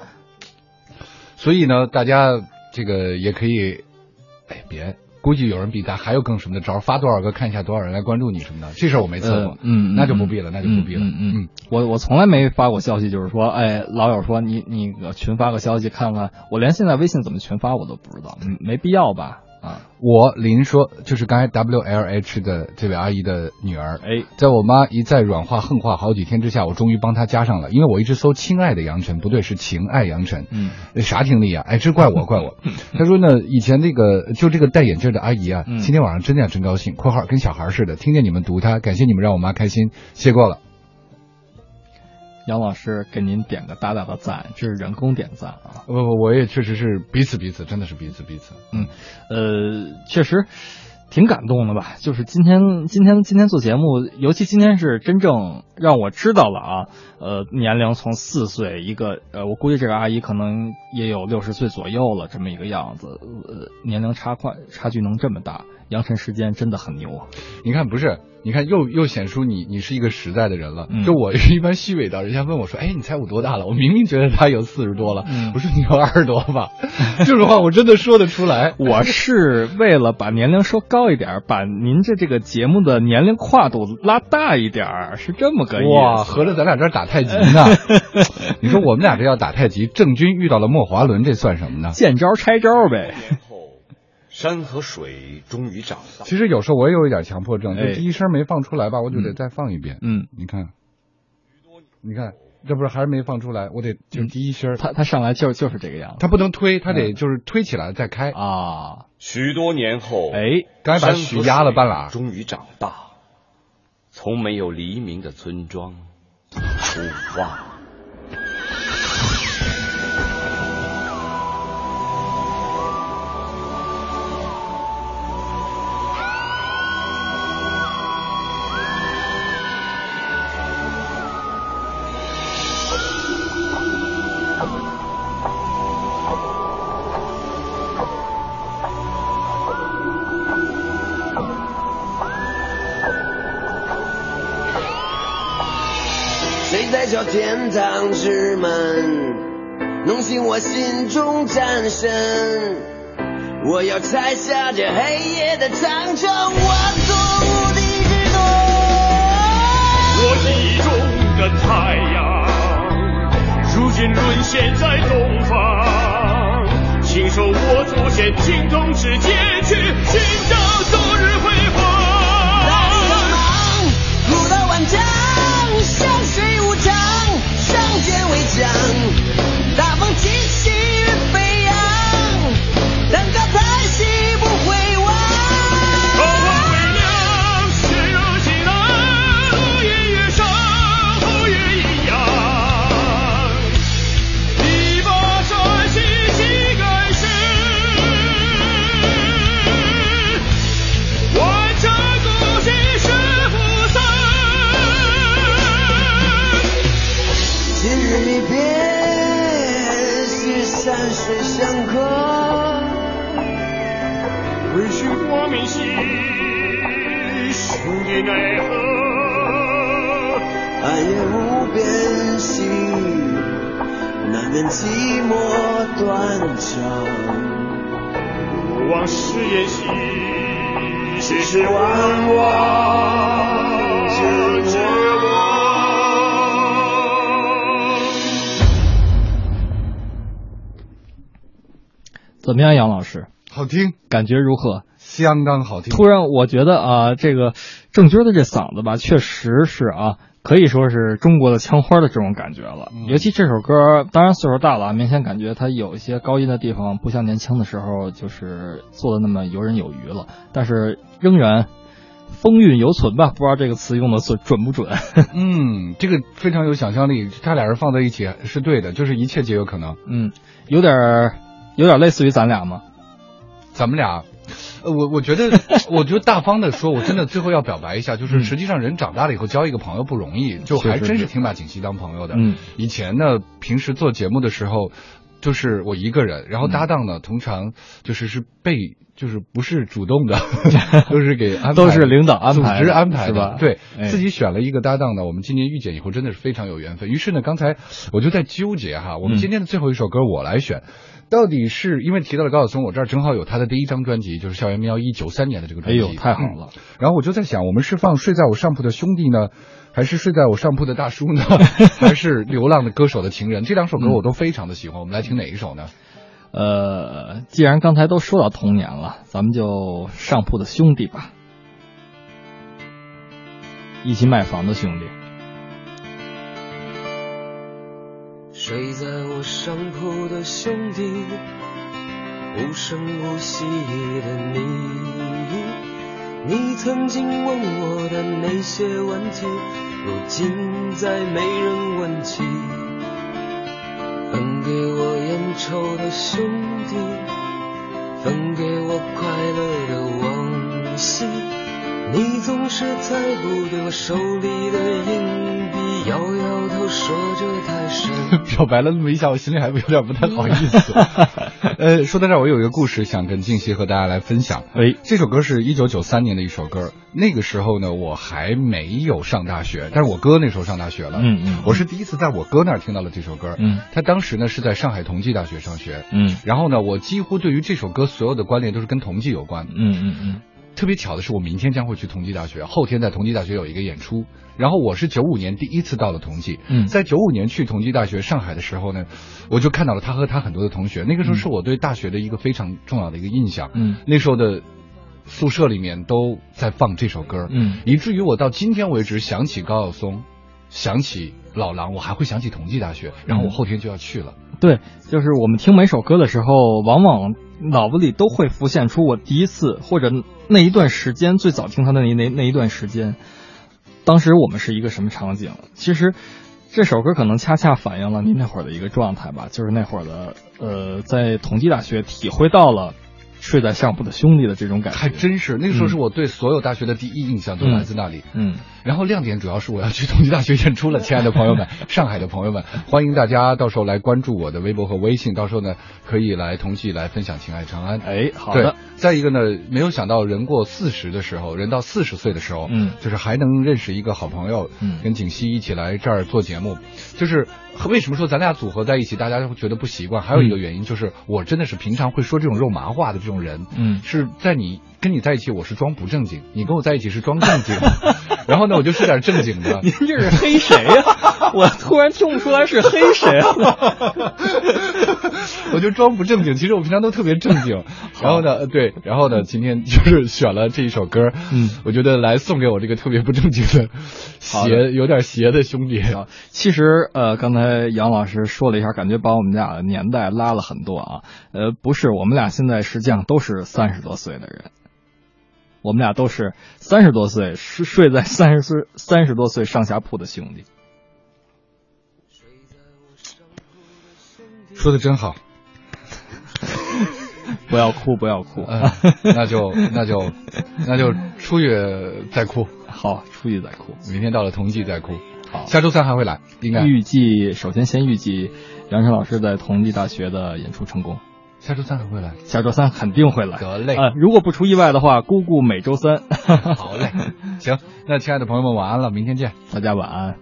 所以呢，大家这个也可以，哎，别，估计有人比咱还有更什么的招，发多少个看一下多少人来关注你什么的，这事儿我没测过，嗯，那就不必了，那就不必了，嗯嗯。我我从来没发过消息，就是说，哎，老友说你你群发个消息看看，我连现在微信怎么群发我都不知道，没必要吧。啊，我林说，就是刚才 W L H 的这位阿姨的女儿，哎，在我妈一再软化横话好几天之下，我终于帮她加上了，因为我一直搜“亲爱的杨晨”，不对，是“情爱杨晨”，嗯，啥听力啊？哎，这怪我，怪我。他说呢，以前那个就这个戴眼镜的阿姨啊，今天晚上真的真高兴，（括号跟小孩似的），听见你们读她，感谢你们让我妈开心，谢过了。杨老师给您点个大大的赞，这是人工点赞啊！不不，我也确实是彼此彼此，真的是彼此彼此。嗯，呃，确实挺感动的吧？就是今天今天今天做节目，尤其今天是真正让我知道了啊，呃，年龄从四岁一个，呃，我估计这个阿姨可能也有六十岁左右了，这么一个样子，呃，年龄差快差距能这么大，杨晨时间真的很牛啊！你看不是？你看，又又显出你你是一个实在的人了。嗯、就我一般虚伪到，人家问我说：“哎，你猜我多大了？”我明明觉得他有四十多了。嗯、我说：“你有二十多吧？”这 种话我真的说得出来。我是为了把年龄说高一点，把您这这个节目的年龄跨度拉大一点，是这么个意思。哇，合着咱俩这打太极呢？你说我们俩这要打太极，郑钧遇到了莫华伦，这算什么呢？见招拆招呗。山和水终于长大。其实有时候我也有一点强迫症，就哎第一声没放出来吧，我就得再放一遍。嗯，你看，你看，这不是还是没放出来，我得就第一声。他他上来就就是这个样子，他不能推，他得就是推起来再开啊。许多年后，哎，刚才把许压了半拉，终于长大，从没有黎明的村庄出发。天堂之门，弄醒我心中战神？我要拆下这黑夜的长城，我做无敌之盾。我记忆中的太阳，如今沦陷在东方。亲手我祖先青铜之剑去寻找昨日辉煌。大地茫茫，古道万丈，奈何，爱也无边际，难免寂寞断肠。往事延续，世事万望，绝望。怎么样，杨老师？好听，感觉如何？相当好听。突然，我觉得啊，这个郑钧的这嗓子吧，确实是啊，可以说是中国的枪花的这种感觉了。嗯尤其这首歌，当然岁数大了，明显感觉他有一些高音的地方不像年轻的时候就是做的那么游刃有余了，但是仍然风韵犹存吧。不知道这个词用的准准不准？嗯，这个非常有想象力，他俩人放在一起是对的，就是一切皆有可能。嗯，有点有点类似于咱俩吗？咱们俩，呃，我我觉得，我觉得 大方的说，我真的最后要表白一下，就是实际上人长大了以后交一个朋友不容易，就还真是挺把锦溪当朋友的。嗯，以前呢，平时做节目的时候，就是我一个人，然后搭档呢，通常就是是被。就是不是主动的，都是给安排，都是领导安排，组织安排是吧？对、哎、自己选了一个搭档呢，我们今年遇见以后真的是非常有缘分。于是呢，刚才我就在纠结哈，我们今天的最后一首歌我来选。嗯到底是因为提到了高晓松，我这儿正好有他的第一张专辑，就是《校园民谣》一九三年的这个专辑。哎呦，太好了、嗯！然后我就在想，我们是放睡在我上铺的兄弟呢，还是睡在我上铺的大叔呢，还是流浪的歌手的情人？这两首歌我都非常的喜欢。嗯、我们来听哪一首呢？呃，既然刚才都说到童年了，咱们就上铺的兄弟吧，一起买房的兄弟。睡在我上铺的兄弟，无声无息的你，你曾经问我的那些问题，如今再没人问起。分给我烟抽的兄弟，分给我快乐的往昔，你总是猜不对我手里的硬币，摇摇。表白了那么一下，我心里还有点不太好意思。呃，说到这儿，我有一个故事想跟静熙和大家来分享。哎，这首歌是一九九三年的一首歌，那个时候呢，我还没有上大学，但是我哥那时候上大学了。嗯嗯，我是第一次在我哥那儿听到了这首歌。嗯，他当时呢是在上海同济大学上学。嗯，然后呢，我几乎对于这首歌所有的关联都是跟同济有关。嗯嗯嗯。特别巧的是，我明天将会去同济大学，后天在同济大学有一个演出。然后我是九五年第一次到了同济，嗯，在九五年去同济大学上海的时候呢，我就看到了他和他很多的同学。那个时候是我对大学的一个非常重要的一个印象。嗯，那时候的宿舍里面都在放这首歌，嗯，以至于我到今天为止想起高晓松，想起老狼，我还会想起同济大学。然后我后天就要去了。对，就是我们听每首歌的时候，往往脑子里都会浮现出我第一次或者那一段时间最早听他的那那那一段时间，当时我们是一个什么场景？其实这首歌可能恰恰反映了您那会儿的一个状态吧，就是那会儿的呃，在同济大学体会到了睡在上铺的兄弟的这种感觉，还真是那个时候是我对所有大学的第一印象都来自那里。嗯，然后亮点主要是我要去同济大学演出了，亲爱的朋友们，上海的朋友们，欢迎大家到时候来关注我的微博和微信，到时候呢可以来同济来分享《情爱长安》。哎，好的。再一个呢，没有想到人过四十的时候，人到四十岁的时候，嗯，就是还能认识一个好朋友，嗯，跟景熙一起来这儿做节目，就是为什么说咱俩组合在一起，大家会觉得不习惯？还有一个原因就是，我真的是平常会说这种肉麻话的这种人，嗯，是在你跟你在一起，我是装不正经，你跟我在一起是装正经，然后呢，我就说点正经的。您这是黑谁呀、啊？我突然听不出来是黑谁、啊，我就装不正经，其实我平常都特别正经。然后呢，对，然后呢，今天就是选了这一首歌，嗯，我觉得来送给我这个特别不正经的邪，有点邪的兄弟。其实呃，刚才杨老师说了一下，感觉把我们俩的年代拉了很多啊。呃，不是，我们俩现在实际上都是三十多岁的人。我们俩都是三十多岁，睡睡在三十岁三十多岁上下铺的兄弟。说的真好，不要哭，不要哭，嗯、那就那就那就出去再哭。好，出去再哭。明天到了同济再哭。好，下周三还会来，应该预计首先先预计杨晨老师在同济大学的演出成功。下周三还会来？下周三肯定会来。得嘞。呃，如果不出意外的话，姑姑每周三。好嘞。行，那亲爱的朋友们，晚安了，明天见，大家晚安。